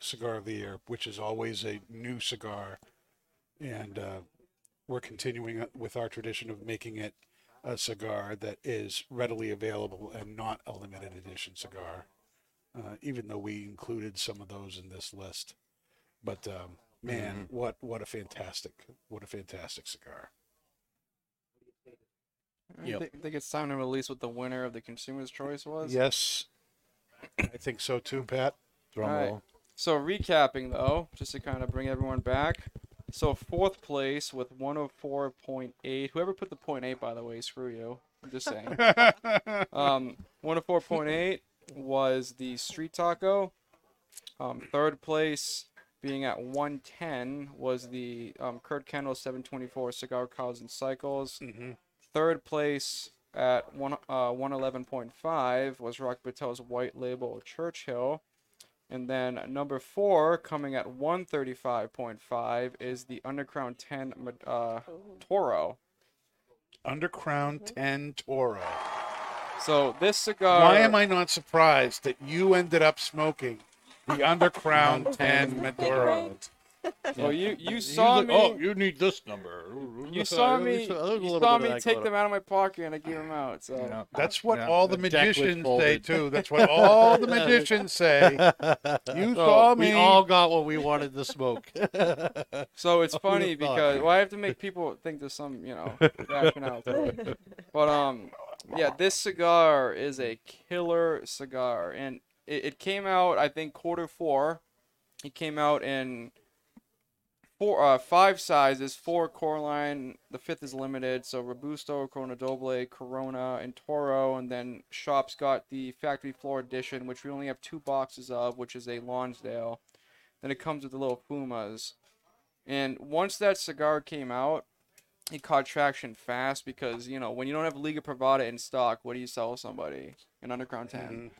cigar of the year, which is always a new cigar, and uh, we're continuing with our tradition of making it a cigar that is readily available and not a limited edition cigar. Uh, even though we included some of those in this list, but um, Man, what what a fantastic what a fantastic cigar. I Yep. thi- think it's time to release what the winner of the consumer's choice was. Yes, I think so too, Pat. Drum Alright. roll. So recapping though, just to kind of bring everyone back. So fourth place with 104.8. Whoever put the point eight, by the way, screw you. I'm just saying. um, 104.8 was the street taco. Um, third place being at 110 was the um, Kurt Kendall 724 cigar cows and cycles. Mhm. Third place at one uh, 111.5 was Rock Patel's white label Churchill. And then number four, coming at 135.5, is the Undercrown 10 uh, Toro. Undercrown 10 Toro. So this cigar. Why am I not surprised that you ended up smoking the Undercrown 10 Maduro? Well, you you He's saw like, me. Oh, you need this number. You saw me. You saw me take them out of my pocket and I gave them out. So on. That's what Yeah, all the the deck was magicians say folded. too. That's what all the magicians say. You saw me. We all got what we wanted to smoke. So it's funny have thought? because well, I have to make people think there's some, you know, rationale to it. But um, yeah, this cigar is a killer cigar, and it, it came out I think quarter four. It came out in four, uh, five sizes, four core line. The fifth is limited, so Robusto, Corona Doble, Corona, and Toro, and then shops got the factory floor edition, which we only have two boxes of, which is a Lonsdale. Then it comes with the little Pumas. And once that cigar came out, it caught traction fast because, you know, when you don't have Liga Privada in stock, what do you sell somebody? An Undercrown 10.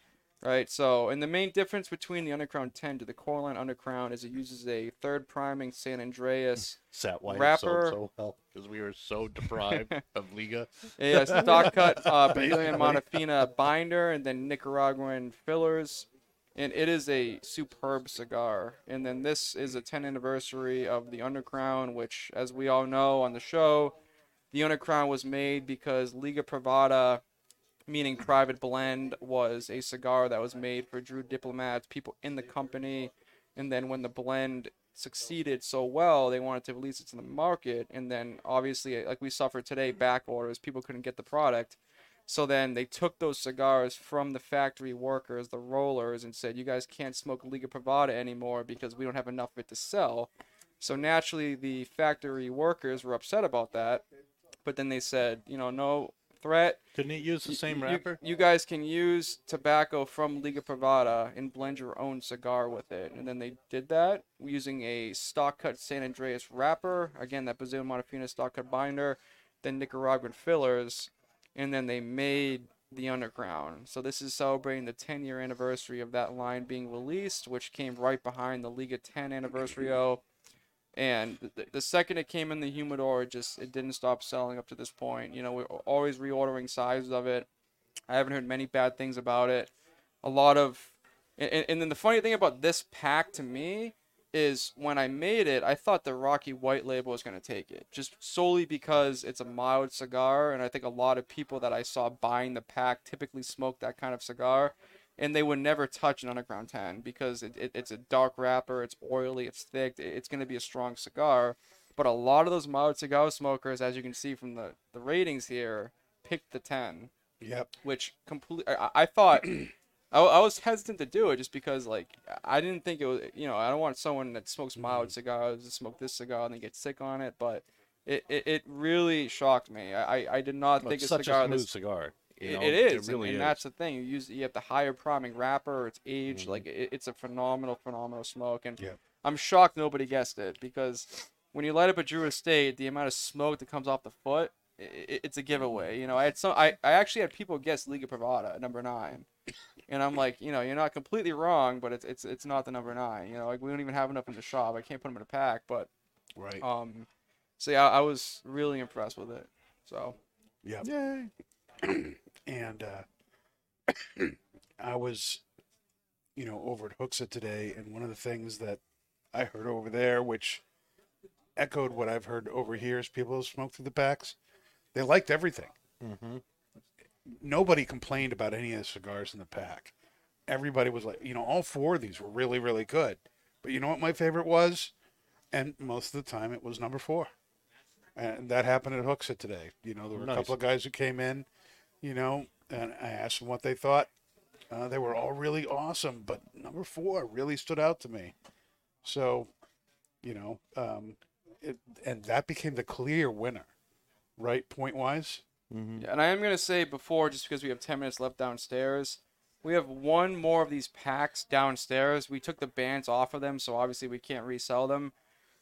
Right? So, and the main difference between the Undercrown 10 to the Coreline Undercrown is it uses a third priming San Andrés, Sat white Rapper- so, well because we were so deprived of Liga. a stalk cut uh, Brazilian Mata Fina binder, and then Nicaraguan fillers. And it is a superb cigar. And then this is a 10th anniversary of the Undercrown, which, as we all know on the show, the Undercrown was made because Liga Privada, meaning private blend, was a cigar that was made for Drew diplomats, people in the company. And then when the blend succeeded so well, they wanted to release it to the market. And then obviously, like we suffered today, back orders, people couldn't get the product. So then they took those cigars from the factory workers, the rollers, and said, "You guys can't smoke Liga Privada anymore because we don't have enough of it to sell." So naturally, the factory workers were upset about that. But then they said, "You know, no threat. Couldn't it use the same you- wrapper? You, guys can use tobacco from Liga Privada and blend your own cigar with it." And then they did that using a stalk cut San Andrés wrapper. Again, that Brazilian Montefina stalk cut binder, then Nicaraguan fillers and then they made the Undercrown. So this is celebrating the 10 year anniversary of that line being released, which came right behind the Liga 10 anniversary. And the, the second it came in the humidor, it just it didn't stop selling up to this point. You know, we're always reordering sizes of it. I haven't heard many bad things about it. A lot of, and, and then the funny thing about this pack to me is when I made it, I thought the Rocky White Label was going to take it, just solely because it's a mild cigar, and I think a lot of people that I saw buying the pack typically smoke that kind of cigar, and they would never touch an Undercrown 10 because it, it, it's a dark wrapper, it's oily, it's thick, it's going to be a strong cigar. But a lot of those mild cigar smokers, as you can see from the, the ratings here, picked the 10 Yep. which complete. I, I thought I, I was hesitant to do it just because like I didn't think it was. You know, I don't want someone that smokes mm-hmm. mild cigars to smoke this cigar and then get sick on it. But it, it, it really shocked me. I, I- did not Well, think a such cigar a smooth this. cigar. You know? it is, and- really and, is. that's the thing. You use you have the higher priming wrapper. It's aged like it, it's a phenomenal, phenomenal smoke, and Yep. I'm shocked nobody guessed it because when you light up a Drew Estate, the amount of smoke that comes off the foot, i i it's a giveaway. You know, I had some, I, I actually had people guess Liga Privada number nine, and I'm like, you know, you're not completely wrong, but it's it's it's not the number nine. You know, like we don't even have enough in the shop. I can't put them in a pack, but Right. um, so yeah, I was really impressed with it. So Yep. Yay. and uh, I was, you know, over at Hooksett today, and one of the things that I heard over there, which echoed what I've heard over here, is people who smoke through the packs. They liked everything. Mm-hmm. Nobody complained about any of the cigars in the pack. Everybody was like, you know, all four of these were really, really good. But you know what my favorite was? and most of the time it was number four. And that happened at Hooksett today. You know, there were a couple of guys who came in, you know, and I asked them what they thought. Uh, they were all really awesome, but number four really stood out to me. So, you know, um, it, and that became the clear winner, right? Point wise. Yeah, and I am gonna say before, just because we have ten minutes left downstairs, we have one more of these packs downstairs. We took the bands off of them, so obviously we can't resell them.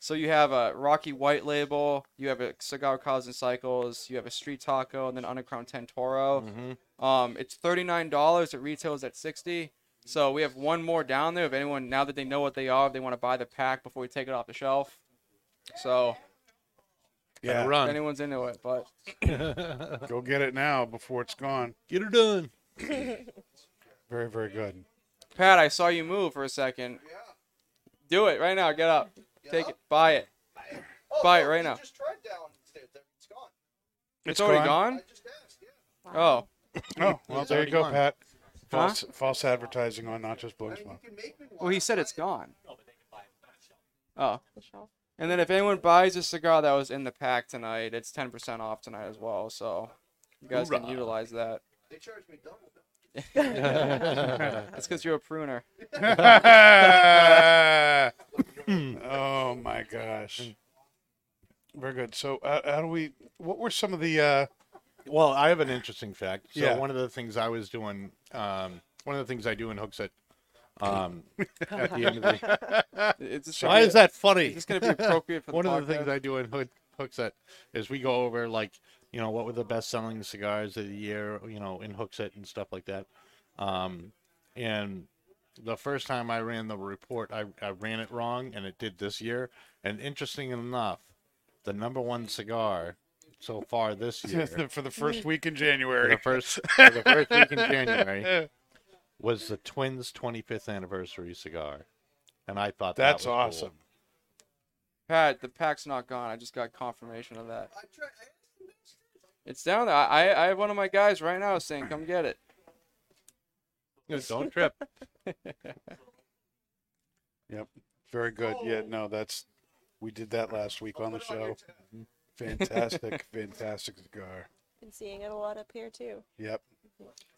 So you have a Rocky White Label, you have a Cigar Cause and Cycles, you have a Street Taco, and then Undercrown Ten Toro. Um, it's thirty nine dollars. It retails at sixty. So we have one more down there. If anyone now that they know what they are, if they want to buy the pack before we take it off the shelf. So Yeah, if Run. anyone's into it, but go get it now before it's gone. Get her done. Very, very good. Pat, I saw you move for a second. Do it right now. Get up. Take it. Buy it. Oh, buy it right now. Just tried downstairs. It's gone. It's, already gone. I just asked. Yeah. Oh, Oh, well, there you go, gone. Pat. Huh? False, false advertising on not just Blowing Smoke. You can make me one. well, he said it's gone. Oh, The shelf. and then if anyone buys a cigar that was in the pack tonight, it's ten percent off tonight as well. So you guys can Hoorah. utilize that. They charged me double. That's because you're a pruner. oh my gosh. Very good. So, uh, how do we? What were some of the? Uh, Well, I have an interesting fact. So Yeah. one of the things I was doing, um, one of the things I do in Hooksett, um, at the end of the, It's just why is that funny? Is this gonna be appropriate for the one of the things I do in Hood, Hooksett is we go over like you know what were the best selling cigars of the year, you know, in Hooksett and stuff like that. Um, and the first time I ran the report, I, I ran it wrong, and it did this year. And interesting enough, the number one cigar so far this year for the first week in for January. the first for the first week in January was the Twins' 25th anniversary cigar, and I thought that That's was cool. awesome. Pat, the pack's not gone. I just got confirmation of that. I tried. I asked them downstairs. It's down there. I I have one of my guys right now saying, "Come get it." Don't trip. Yep. Very good. Yeah. Oh. No, that's. We did that last week on the show. Mm-hmm. Fantastic, fantastic cigar. Been seeing it a lot up here too. Yep.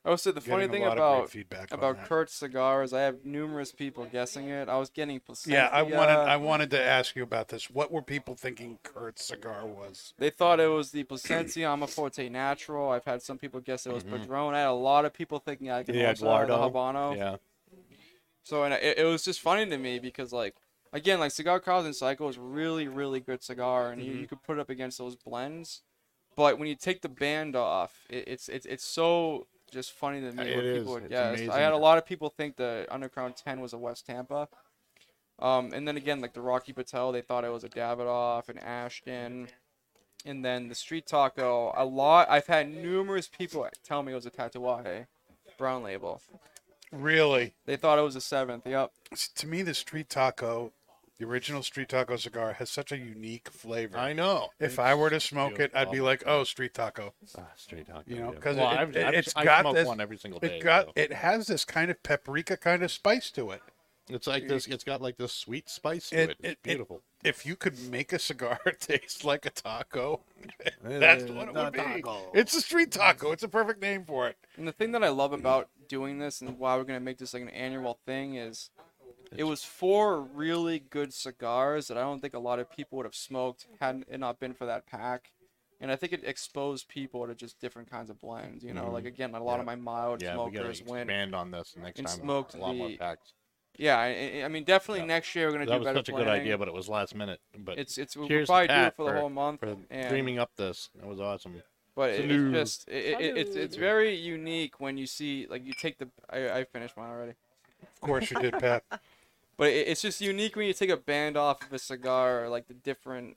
I also, the funny Getting thing lot of great about feedback on about that. Kurt's cigars, I have numerous people guessing it. I was getting Plasencia. Yeah, I wanted I wanted to ask you about this. What were people thinking Kurt's cigar was? They thought it was the Plasencia Alma Fuerte Natural. I've had some people guess it was mm-hmm. Padron. I had a lot of people thinking I could Yeah, also have the Guardo. Habano. Yeah. So and it, it was just funny to me because like again like Cigar and Cycle is really really good cigar and Mm-hmm. you, you could put it up against those blends, but when you take the band off, it, it's it's it's so just funny to me It what is. people would guess. I had a lot of people think the Undercrown Ten was a West Tampa. Um, and then again, like the Rocky Patel, they thought it was a Davidoff and Ashton. And then the Street Taco, a lot. I've had numerous people tell me it was a Tatuaje brown label. Really, They thought it was a seventh. Yep. S- to me, the street taco, the original street taco cigar, has such a unique flavor. I know. if I were to smoke it, I'd be like, "Oh, street taco." Ah, straight talk. You know, because well, it- I've, it- I've, it's I got smoke this- one every single day. It got so. it has this kind of paprika kind of spice to it. It's like this. It's got like this sweet spice to It- it. it- It's beautiful. If you could make a cigar taste like a taco, that's what it would be. It's a street taco. It's a perfect name for it. And the thing that I love about doing this and why we're gonna make this like an annual thing is, it was four really good cigars that I don't think a lot of people would have smoked had it not been for that pack. And I think it exposed people to just different kinds of blends. You know, like again, a lot of my mild Mm-hmm. Yeah, we gotta smokers went. expand on this next and time. smoked a lot more the- packs. Yeah, I, I mean, definitely next year we're gonna That do was better such a good idea, but it was last minute. But It's it's we'll cheers to probably do it Pat for the whole month. for and, dreaming up this. That was awesome. But it, it's just it, it, it's it's very unique when you see like you take the I, I finished mine already. Of course you did, Pat. But it, it's just unique when you take a band off of a cigar, like the different,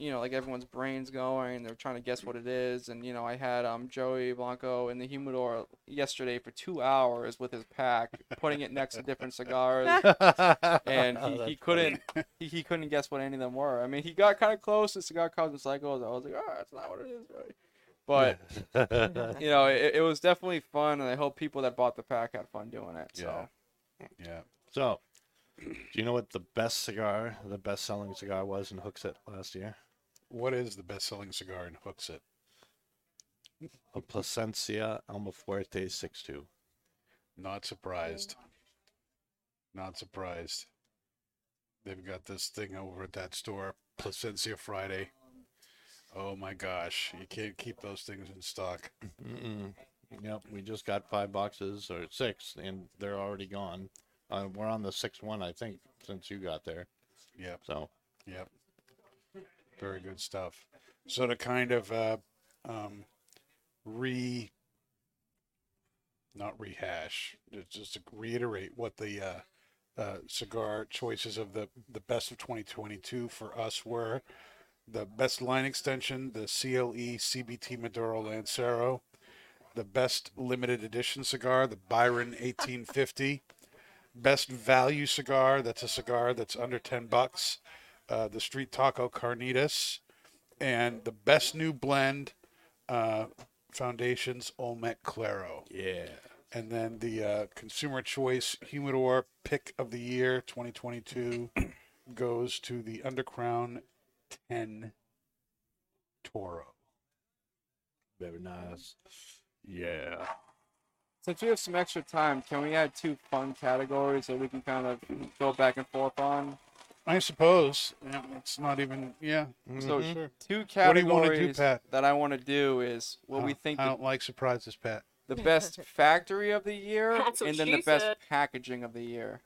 you know, like everyone's brains going. They're trying to guess what it is, and you know, I had um Joey Blanco in the humidor yesterday for two hours with his pack, putting it next to different cigars, and Oh, he, he couldn't he, he couldn't guess what any of them were. I mean, he got kind of close to cigar cause and cycles. I was like, oh, that's not what it is, really. But you know, it, it was definitely fun, and I hope people that bought the pack had fun doing it. So. Yeah. So, Do you know what the best cigar, the best selling cigar was in Hooksett last year? What is the best-selling cigar in Hooksett? A Placencia Almafuerte 6.2. Not surprised. Not surprised. They've got this thing over at that store, Plasencia Friday. Oh my gosh, you can't keep those things in stock. Mm-mm. Yep, we just got five boxes or six, and they're already gone. Uh, we're on the sixth one, I think, since you got there. Yep, So yep. Very good stuff. So to kind of uh, um, re, not rehash, just to reiterate what the uh, uh, cigar choices of the the best of 2022 for us were. The best line extension, the CLE CBT Maduro Lancero. The best limited edition cigar, the Byron 1850. Best value cigar, that's a cigar that's under 10 bucks. Uh, the Street Taco Carnitas. And the best new blend, uh, Foundations Olmec Claro. yeah, And then the uh, Consumer Choice Humidor Pick of the Year 2022 goes to the Undercrown 10 Toro. very nice. Yeah. Since we have some extra time, can we add two fun categories that we can kind of go back and forth on? I suppose. Yeah, it's not even, yeah. So Mhm. Sure. two What do you wanna do, categories Pat? that I want to do is what we think I the, don't like surprises, Pat. the best factory of the year That's what and then she the best said. packaging of the year.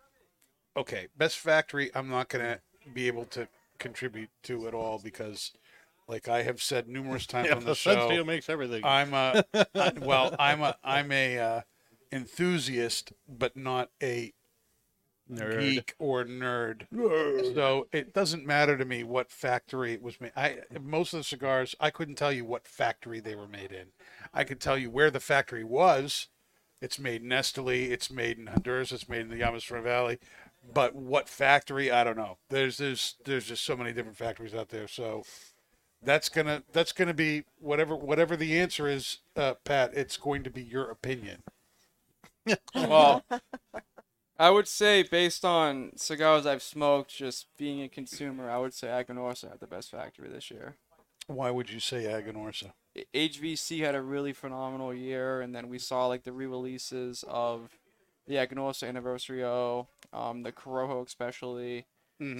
okay, best factory, I'm not going to be able to contribute to at all because, like I have said numerous times Yeah, on the the Sun show, makes everything. I'm a I- well, I'm a I'm a uh, enthusiast, but not a Nerd. geek or nerd. So it doesn't matter to me what factory it was made. I most of the cigars I couldn't tell you what factory they were made in. I could tell you where the factory was. It's made in Esteli. It's made in Honduras. It's made in the Llamas Valley. But what factory? I don't know. There's there's there's just so many different factories out there. So that's gonna that's gonna be whatever whatever the answer is, uh, Pat. It's going to be your opinion. Well, I would say based on cigars I've smoked, just being a consumer, I would say Aganorsa had the best factory this year. Why would you say Aganorsa? HVC had a really phenomenal year, and then we saw like the re-releases of the Aganorsa Anniversary O, um, the Corojo especially.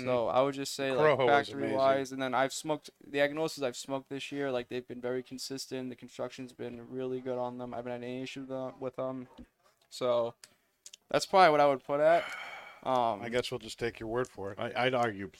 So I would just say like Corojo factory wise, and then I've smoked the Aganorsas I've smoked this year. Like they've been very consistent. The construction's been really good on them. I haven't had any issue with them. With them. So that's probably what I would put at. Um, I guess we'll just take your word for it. I, I'd argue.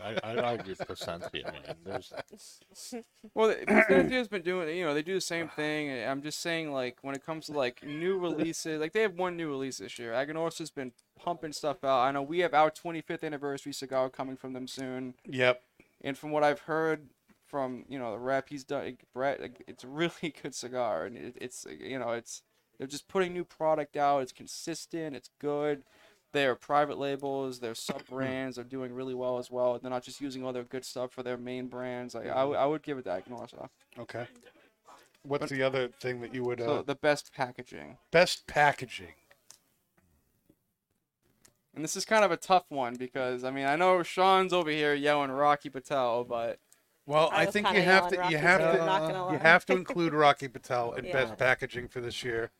I, I'd argue Plasencia, man. There's, Well, the- Plasencia's been doing, you know, they do the same thing. I'm just saying, like, when it comes to like new releases, like they have one new release this year. Aganorsa's been pumping stuff out. I know we have our 25th anniversary cigar coming from them soon, Yep. and from what I've heard from you know the rep he's done, Brett, like, it's a really good cigar, and it, it's you know it's they're just putting new product out. It's consistent. It's good. Their private labels, their sub brands They're doing really well as well. They're not just using all their good stuff for their main brands. Like I, w- I would give it to Aganorsa. Okay. What's the other thing that you would uh, So the best packaging, best packaging? and this is kind of a tough one because I mean I know Sean's over here yelling Rocky Patel, but Well, I I, was think you kinda have to yelling you have too, to not gonna you lie. have to include Rocky Patel in Yeah. best packaging for this year.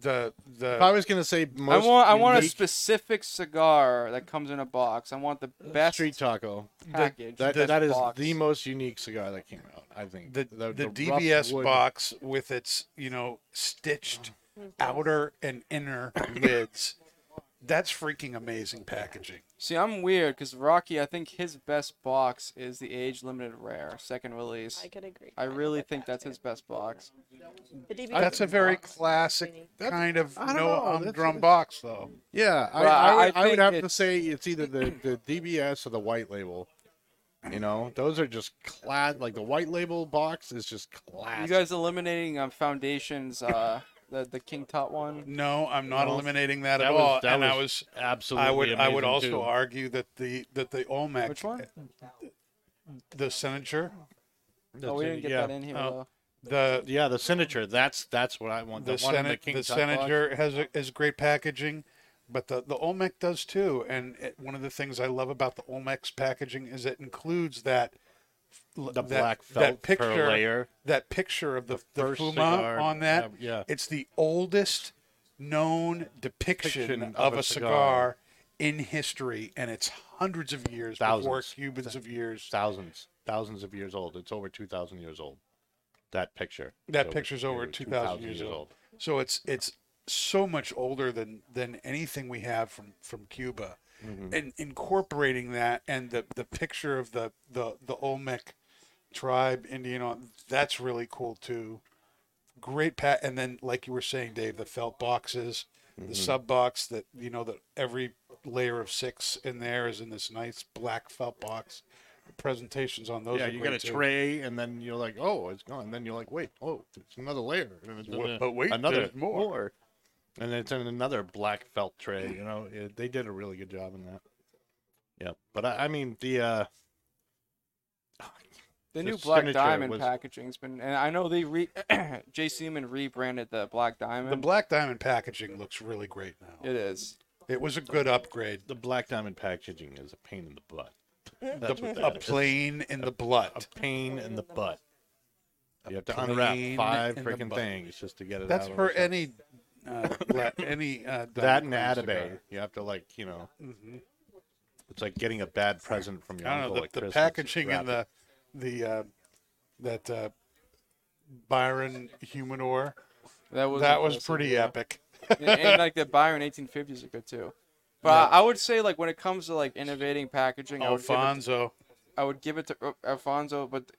The the if I was gonna say I want I want a unique specific cigar that comes in a box. I want the best street taco. package. That, that is box. the most unique cigar that came out. I think the the, rough DBS wood- box with its you know stitched mm-hmm. outer and inner lids. That's freaking amazing packaging. See, I'm weird because Rocky. I think his best box is the age limited rare second release. I could agree. I really with think that's too. his best box. The That's a very classic mini. kind of I don't no know, um, that's- drum box though. Yeah, I, Well, I, I would, I, would think have to it's- say it's either the, the DBS or the white label. You know, those are just clad. Like the white label box is just classic. You guys eliminating um, Foundations, uh, the the King Tut one. No, I'm not No. eliminating that, That at was- all. that and I was was absolutely. I would I would amazing, also too. argue that the that the Olmec Which one? the signature The oh, we Sen- didn't get yeah. that in here Oh. though. the Yeah, the signature. That's that's what I want. the, The, one in Senate, the King the Tut box. Senator has a, has great packaging. but the the Olmec does too. And it, one of the things I love about the Olmec's packaging is it includes that The that, black that felt per picture layer. that picture of the, the, first Fuma cigar, on that. yeah, yeah. It's the oldest known depiction of, of a cigar. cigar. in history, and it's hundreds of years before Thousands. Cubans of years. Thousands, thousands of years old. It's over two thousand years old. That picture. That It's picture's over over 2,000 years old. So it's it's so much older than than anything we have from from Cuba, Mm-hmm. and incorporating that and the the picture of the the the Olmec tribe Indian on that's really cool too. Great pat, and then like you were saying, Dave, the felt boxes, Mm-hmm. the sub box that you know that every layer of six in there is in this nice black felt box. The presentations on those yeah, are you great get a too. tray, and then you're like, "Oh, it's gone." And then you're like, "Wait, oh, it's another layer." And it's Wha- a- but wait, another there's more. And it's in another black felt tray. You know, it, they did a really good job in that. Yeah, but I, I mean the uh The The new Black Diamond was- packaging's been, and I know they re, J.C. Newman rebranded the Black Diamond. The black diamond packaging looks really great now. it is. It was a good upgrade. the black diamond packaging is a pain in the butt. That's what A that is. plane in the blood. A pain in the butt. You have to unwrap five freaking things just to get it That's out. on for any uh, bla- any uh, that and diamond Atabey. You have to like you know. It's like getting a bad present from your I don't uncle know at the, the Christmas. packaging and the the uh, that uh, Byron humidor That was that was pretty yeah. epic. and, and, like the Byron 1850s are good too. But I, I would say like when it comes to like innovating packaging, I would give it, Alfonso. I would give it to uh, Alfonso, but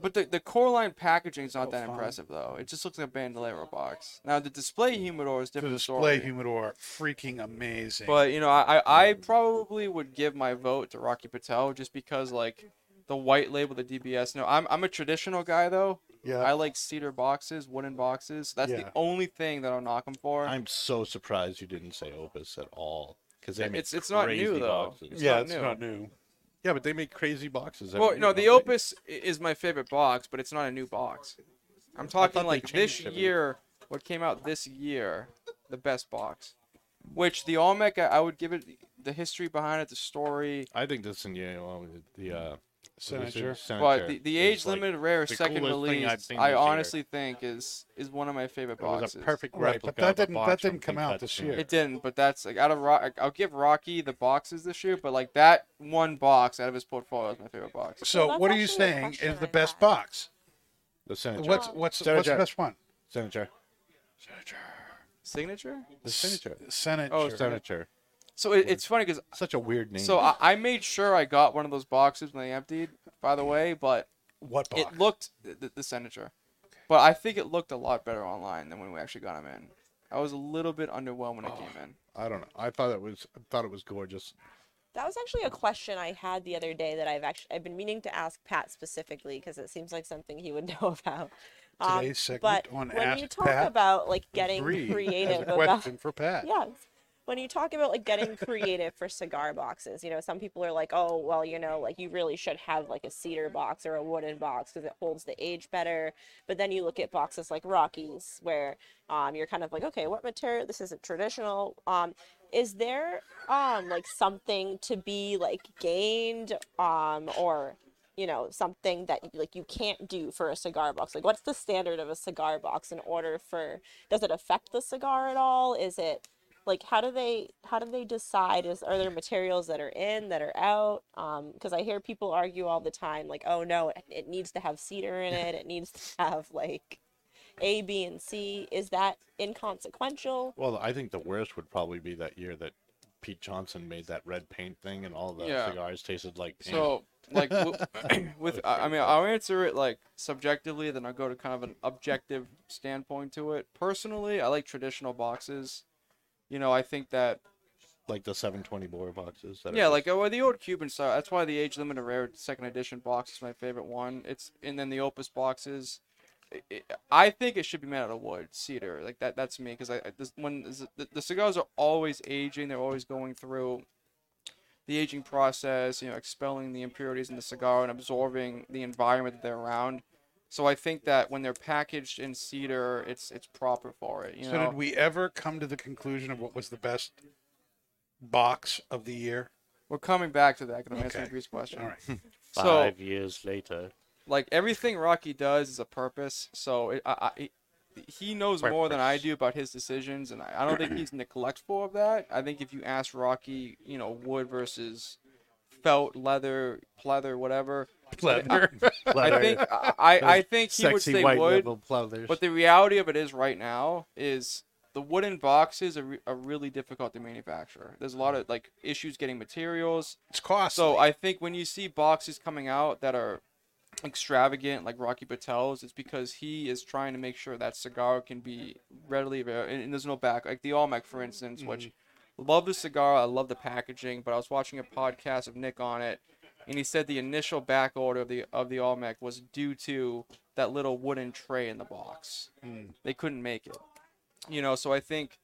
but the, the core line packaging is not that Alfonso. impressive though. It just looks like a bandolero box. Now the display humidor is different. The display story. humidor, freaking amazing. But you know, I, I I probably would give my vote to Rocky Patel just because like the white label, the DBS. No, I'm I'm a traditional guy though. yeah, I like cedar boxes, wooden boxes. That's Yeah. the only thing that I'll knock them for. I'm so surprised you didn't say Opus at all because It's- it's not new, crazy though. it's yeah, not it's new. not new. Yeah, but they make crazy boxes. well, every no, the don't they? Opus i- is my favorite box, but it's not a new box. I'm talking they like this changed year, what came out this year, the best box. Which the Olmec, I, I would give it the history behind it, the story. I think this in you know, the uh, Senator. But the, the age is, like, limited rare the second coolest thing I've release, seen I this year. honestly think is is one of my favorite It was boxes. a perfect Right, but that of a didn't- that box didn't from come out Pink this Hudson. year. It didn't, but that's like out of Rock. I'll give Rocky the boxes this year, but like that one box out of his portfolio is my favorite box. So that's what are you actually a saying question is the I best had. box? The Senator. What's what's what's the best one? Senator? Signature. The Senator. Senate. Oh, Senator. So it, it's funny because Such a weird name. so I, I made sure I got one of those boxes when they emptied. By the way, but What box? it looked the, the Senator, but I think it looked a lot better online than when we actually got them in. I was a little bit underwhelmed when it came in. I don't know. I thought it was. I thought it was gorgeous. That was actually a question I had the other day that I've actually I've been meaning to ask Pat specifically because it seems like something he would know about. Um, Today's segment but on when Ask you talk Pat, about like getting Bree has creative a about question for Pat. yes, when you talk about like getting creative for cigar boxes, you know, some people are like, oh, well, you know, like you really should have like a cedar box or a wooden box because it holds the age better. But then you look at boxes like Rockies where um, you're kind of like, okay, what material? This isn't traditional. Um, is there um like something to be like gained um or you know something that like you can't do for a cigar box like what's the standard of a cigar box in order for does it affect the cigar at all is it like how do they how do they decide is are there materials that are in that are out um because i hear people argue all the time like oh no it, it needs to have cedar in it it needs to have like a b and c is that inconsequential Well, I think the worst would probably be that year that Pete Johnson made that red paint thing, and all the Yeah. cigars tasted like. ink. So like w- with I I mean I'll answer it like subjectively, then I'll go to kind of an objective standpoint to it. Personally, I like traditional boxes. You know, I think that like the 720 bore boxes. That yeah, like oh, the old Cuban style. That's why the age limited rare second edition box is my favorite one. It's and then the Opus boxes. i- think it should be made out of wood, cedar. Like that. That's me because I I- this, when the, the cigars are always aging. They're always going through the aging process. You know, expelling the impurities in the cigar and absorbing the environment that they're around. So I think that when they're packaged in cedar, it's it's proper for it. You So know. did we ever come to the conclusion of what was the best box of the year? We're coming back to that. Can I'm gonna answer Okay. Bree's question. All right. Hmm. So, Five years later. like everything Rocky does is a purpose. So it, I, I, he knows more than I do about his decisions, and I, I don't think he's neglectful of that. I think if you ask Rocky, you know, wood versus felt, leather, pleather, whatever, Leather. I think I, I, I think he would Sexy say white wood. leather pleathers. But the reality of it is, right now, is the wooden boxes are, re- are really difficult to manufacture. There's a lot of like issues getting materials. It's costly. So I think when you see boxes coming out that are extravagant, like Rocky Patel's, it's because he is trying to make sure that cigar can be readily available. And, and there's no back, like the Olmec, for instance, which mm-hmm. love the cigar, I love the packaging. But I was watching a podcast of Nick on it, and he said the initial back order of the of the Olmec was due to that little wooden tray in the box. Hmm. They couldn't make it, you know. So I think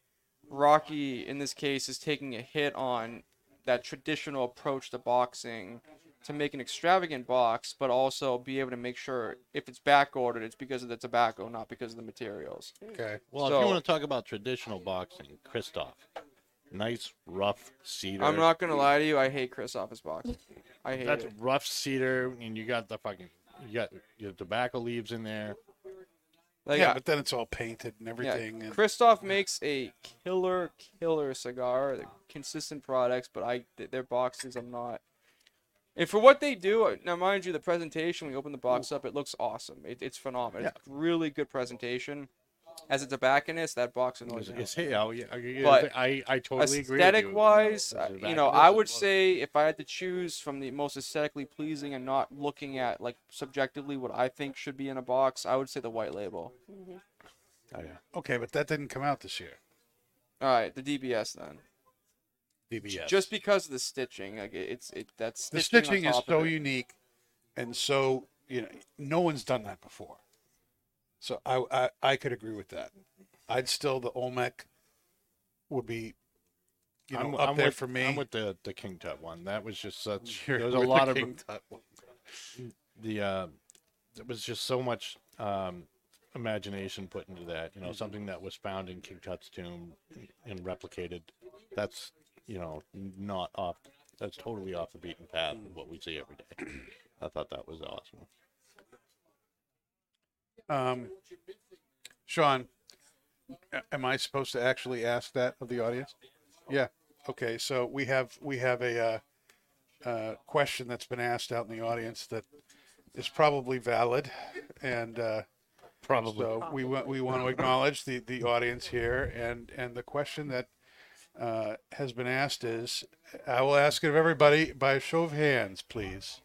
Rocky in this case is taking a hit on that traditional approach to boxing to make an extravagant box, but also be able to make sure if it's back ordered, it's because of the tobacco, not because of the materials. okay. well, if you want to talk about traditional boxing, Kristoff, nice rough cedar. I'm not gonna lie to you, I hate Kristoff his box. I hate That's it. rough cedar, and you got the fucking you got your tobacco leaves in there. Like, yeah, but then it's all painted and yeah, everything. and Kristoff makes a killer, killer cigar. They're consistent products, but I th- their boxes I'm not. And for what they do, uh, now mind you, the presentation when you open the box up, it looks awesome. It, it's phenomenal. It's really good presentation. As a tobacconist, that box annoys me. Yeah, But I, I totally agree. with Aesthetic wise, you know, I would say if I had to choose from the most aesthetically pleasing and not looking at like subjectively what I think should be in a box, I would say the white label. Mm-hmm. Oh, yeah. okay, but that didn't come out this year. All right, the DBS then. DBS. Just because of the stitching, like it's it that's the stitching, stitching is so unique, and so you know, no one's done that before. So I I, I could agree with that. I'd still the Olmec would be, you know, I'm, up I'm there with, for me. I'm with the the King Tut one. That was just such. You're There was a with the lot of King Tut one. the. Uh, there was just so much um, imagination put into that. You know, something that was found in King Tut's tomb and replicated. That's you know not off. That's totally off the beaten path of what we see every day. I thought that was awesome. Um, Sean, am I supposed to actually ask that of the audience? Yeah. Okay. So we have we have a uh, uh, question that's been asked out in the audience that is probably valid, and uh, Probably. so we want we want to acknowledge the the audience here, and and the question that uh, has been asked is, I will ask it of everybody by a show of hands, please.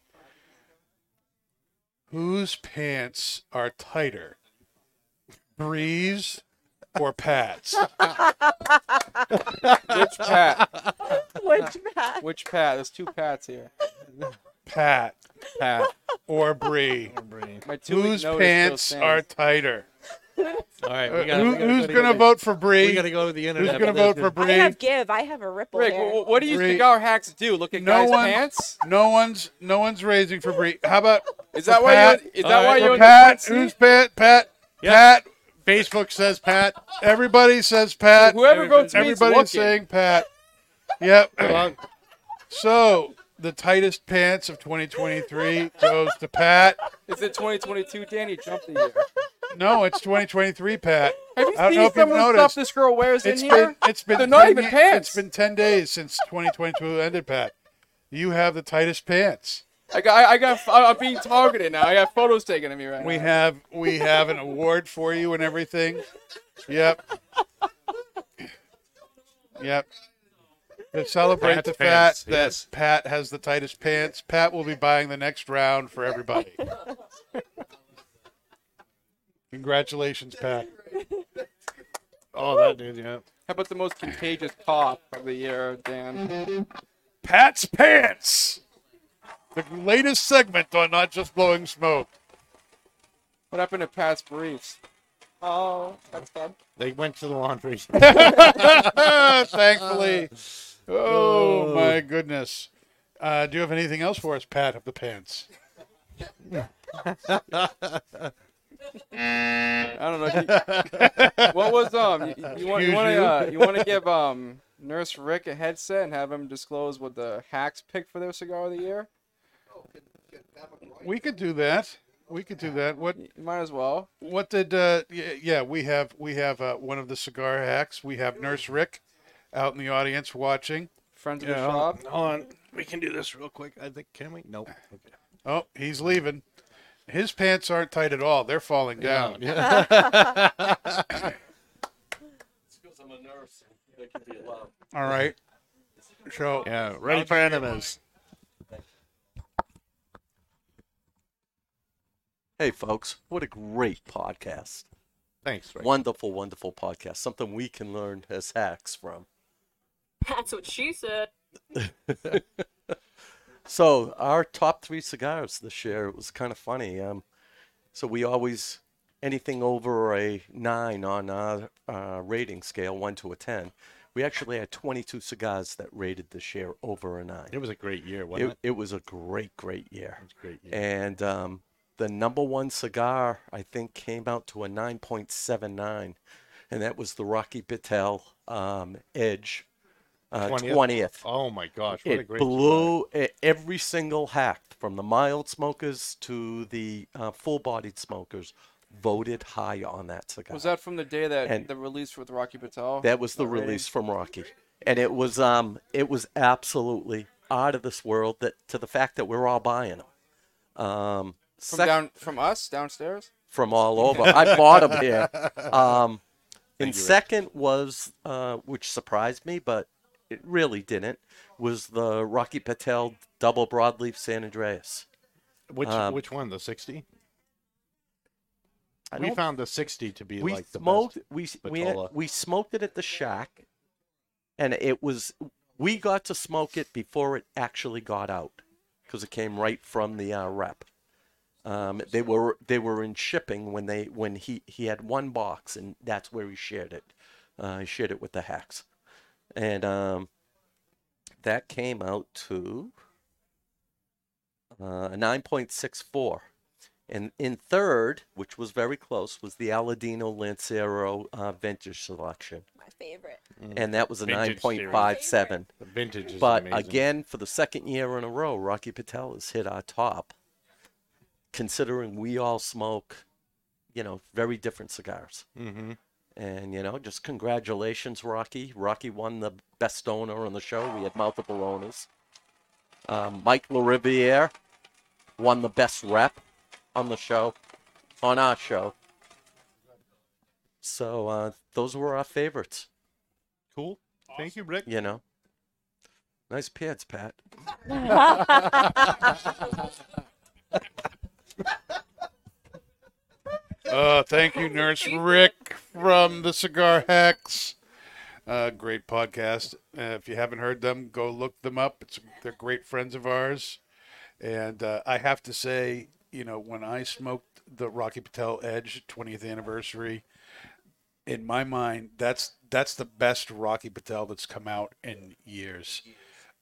Whose pants are tighter, Breeze or Pat's? Which Pat? Which Pat? Which Pat? There's two Pats here. Pat Pat. or Bree? My two week Whose notice pants still are tighter? All right, Uh, we gotta, who- we gotta, who's gotta gonna vote for Bree? we gotta go to the internet. Who's gonna vote for Bree? I have give. I have a ripple Rick, hair. wh- wh- what do you Bree. cigar hacks do? Look at No guys' one- pants? No one's no one's raising for Bree. How about Is that why Pat? you? Is that All why right, you're for in the Pat? front? Who's Pat? Pat? Yeah. Pat? Facebook says Pat. Everybody says Pat. Whoever votes me's Everybody's looking. saying Pat. Yep. So the tightest pants of 2023 goes to Pat. Is it 2022, Danny? Jumped the year. No, it's 2023, Pat. Have you I don't know seen if some you've of the stuff noticed. this girl wears It's in been here? it's been They're not 10 even pants. It's been 10 days since 2022 ended, Pat. You have the tightest pants. I got, I got, I'm being targeted now. I got photos taken of me right We now. have we have an award for you and everything. Yep. Yep. To celebrate Pat's the pants, fact that yes. Pat has the tightest pants, Pat will be buying the next round for everybody. Congratulations, Pat. oh, that dude, yeah. How about the most contagious cough of the year, Dan? Pat's Pants. The latest segment on Not Just Blowing Smoke. What happened to Pat's briefs? Oh, that's good. They went to the laundry. Thankfully. Oh, my goodness. Uh, do you have anything else for us, Pat, of the pants? I don't know. You- what was um? You, you want you want to uh, you want to give um Nurse Rick a headset and have him disclose what the hacks picked for their cigar of the year? We could do that. We could do that. What You might as well. what did uh yeah, yeah we have we have uh, one of the cigar hacks. We have Nurse Rick out in the audience watching. Friends of the Yeah, shop. hold on. We can do this real quick. I think can we? Nope. Okay. Oh, he's leaving. His pants aren't tight at all. They're falling down. It's because I'm a nurse. and They can be allowed. All right. So Yeah, ready for enemies. Hey, folks, what a great podcast. Thanks, Rick. Wonderful, wonderful podcast. Something we can learn as hacks from. That's what she said. So, our top three cigars this year, it was kind of funny. Um, so, we always, anything over a nine on our uh, rating scale, one to a 10, we actually had 22 cigars that rated this year over a nine. It was a great year, wasn't It, it? it was a great, great year. It was great year. And um, the number one cigar, I think, came out to a 9.79, and that was the Rocky Patel um, Edge uh, 20th? 20th. Oh my gosh, what a It great blew every single hack from the mild smokers to the uh, full-bodied smokers voted high on that cigar. Was that from the day that And- the release with Rocky Patel? That was the That release from Rocky, and it was um it was absolutely out of this world. That to the fact that we're all buying them. Um, From sec- down from us downstairs. from all over. I bought them here. Um, you, and Rick. second was, uh, which surprised me, but it really didn't, was the Rocky Patel double broadleaf San Andrés. Which um, which one? The sixty? I We found the sixty to be we like the smoked best. we we we smoked it at the shack, and it was we got to smoke it before it actually got out because it came right from the uh, rep. Um, they were they were in shipping when they when he he had one box and that's where he shared it. Uh, he shared it with the hacks, and um, that came out to uh, a nine point six four. And in third, which was very close, was the Aladino Lancero uh, vintage selection, My favorite. and that was a nine Vintage point series. The vintage is But amazing. again, for the second year in a row, Rocky Patel has hit our top. Considering we all smoke, you know, very different cigars. hmm And, you know, just congratulations, Rocky. Rocky won the best owner on the show. We had multiple owners. Um, Mike LaRiviere won the best rep on the show, on our show. So uh, those were our favorites, cool. Thank you, Rick. you know. Nice pants, Pat. Uh, thank you, Nurse Rick from the Cigar Hacks. Uh, great podcast. Uh, if you haven't heard them, go look them up. It's, they're great friends of ours. And uh, I have to say, you know, when I smoked the Rocky Patel Edge 20th anniversary, in my mind, that's that's the best Rocky Patel that's come out in years.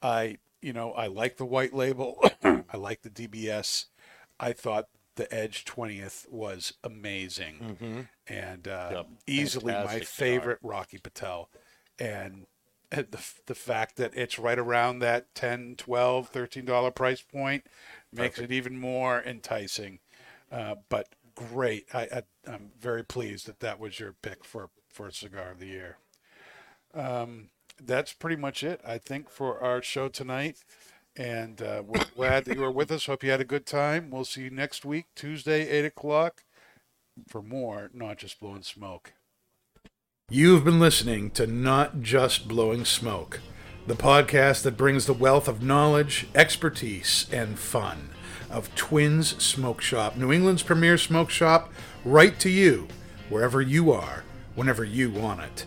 I, you know, I like the white label. I like the DBS. I thought the Edge 20th was amazing. And uh, Yep. easily my Fantastic cigar. favorite Rocky Patel. And the, the fact that it's right around that 10 12 13 dollar price point makes it even more enticing. Uh, but great. I, I i'm very pleased that that was your pick for for cigar of the year. Um, that's pretty much it i think for our show tonight and uh, we're glad that you were with us. Hope you had a good time. We'll see you next week tuesday 8 o'clock for more not just blowing smoke. You've been listening to Not Just Blowing Smoke, the podcast that brings the wealth of knowledge, expertise, and fun of Twins Smoke Shop, New England's premier smoke shop, right to you, wherever you are, whenever you want it.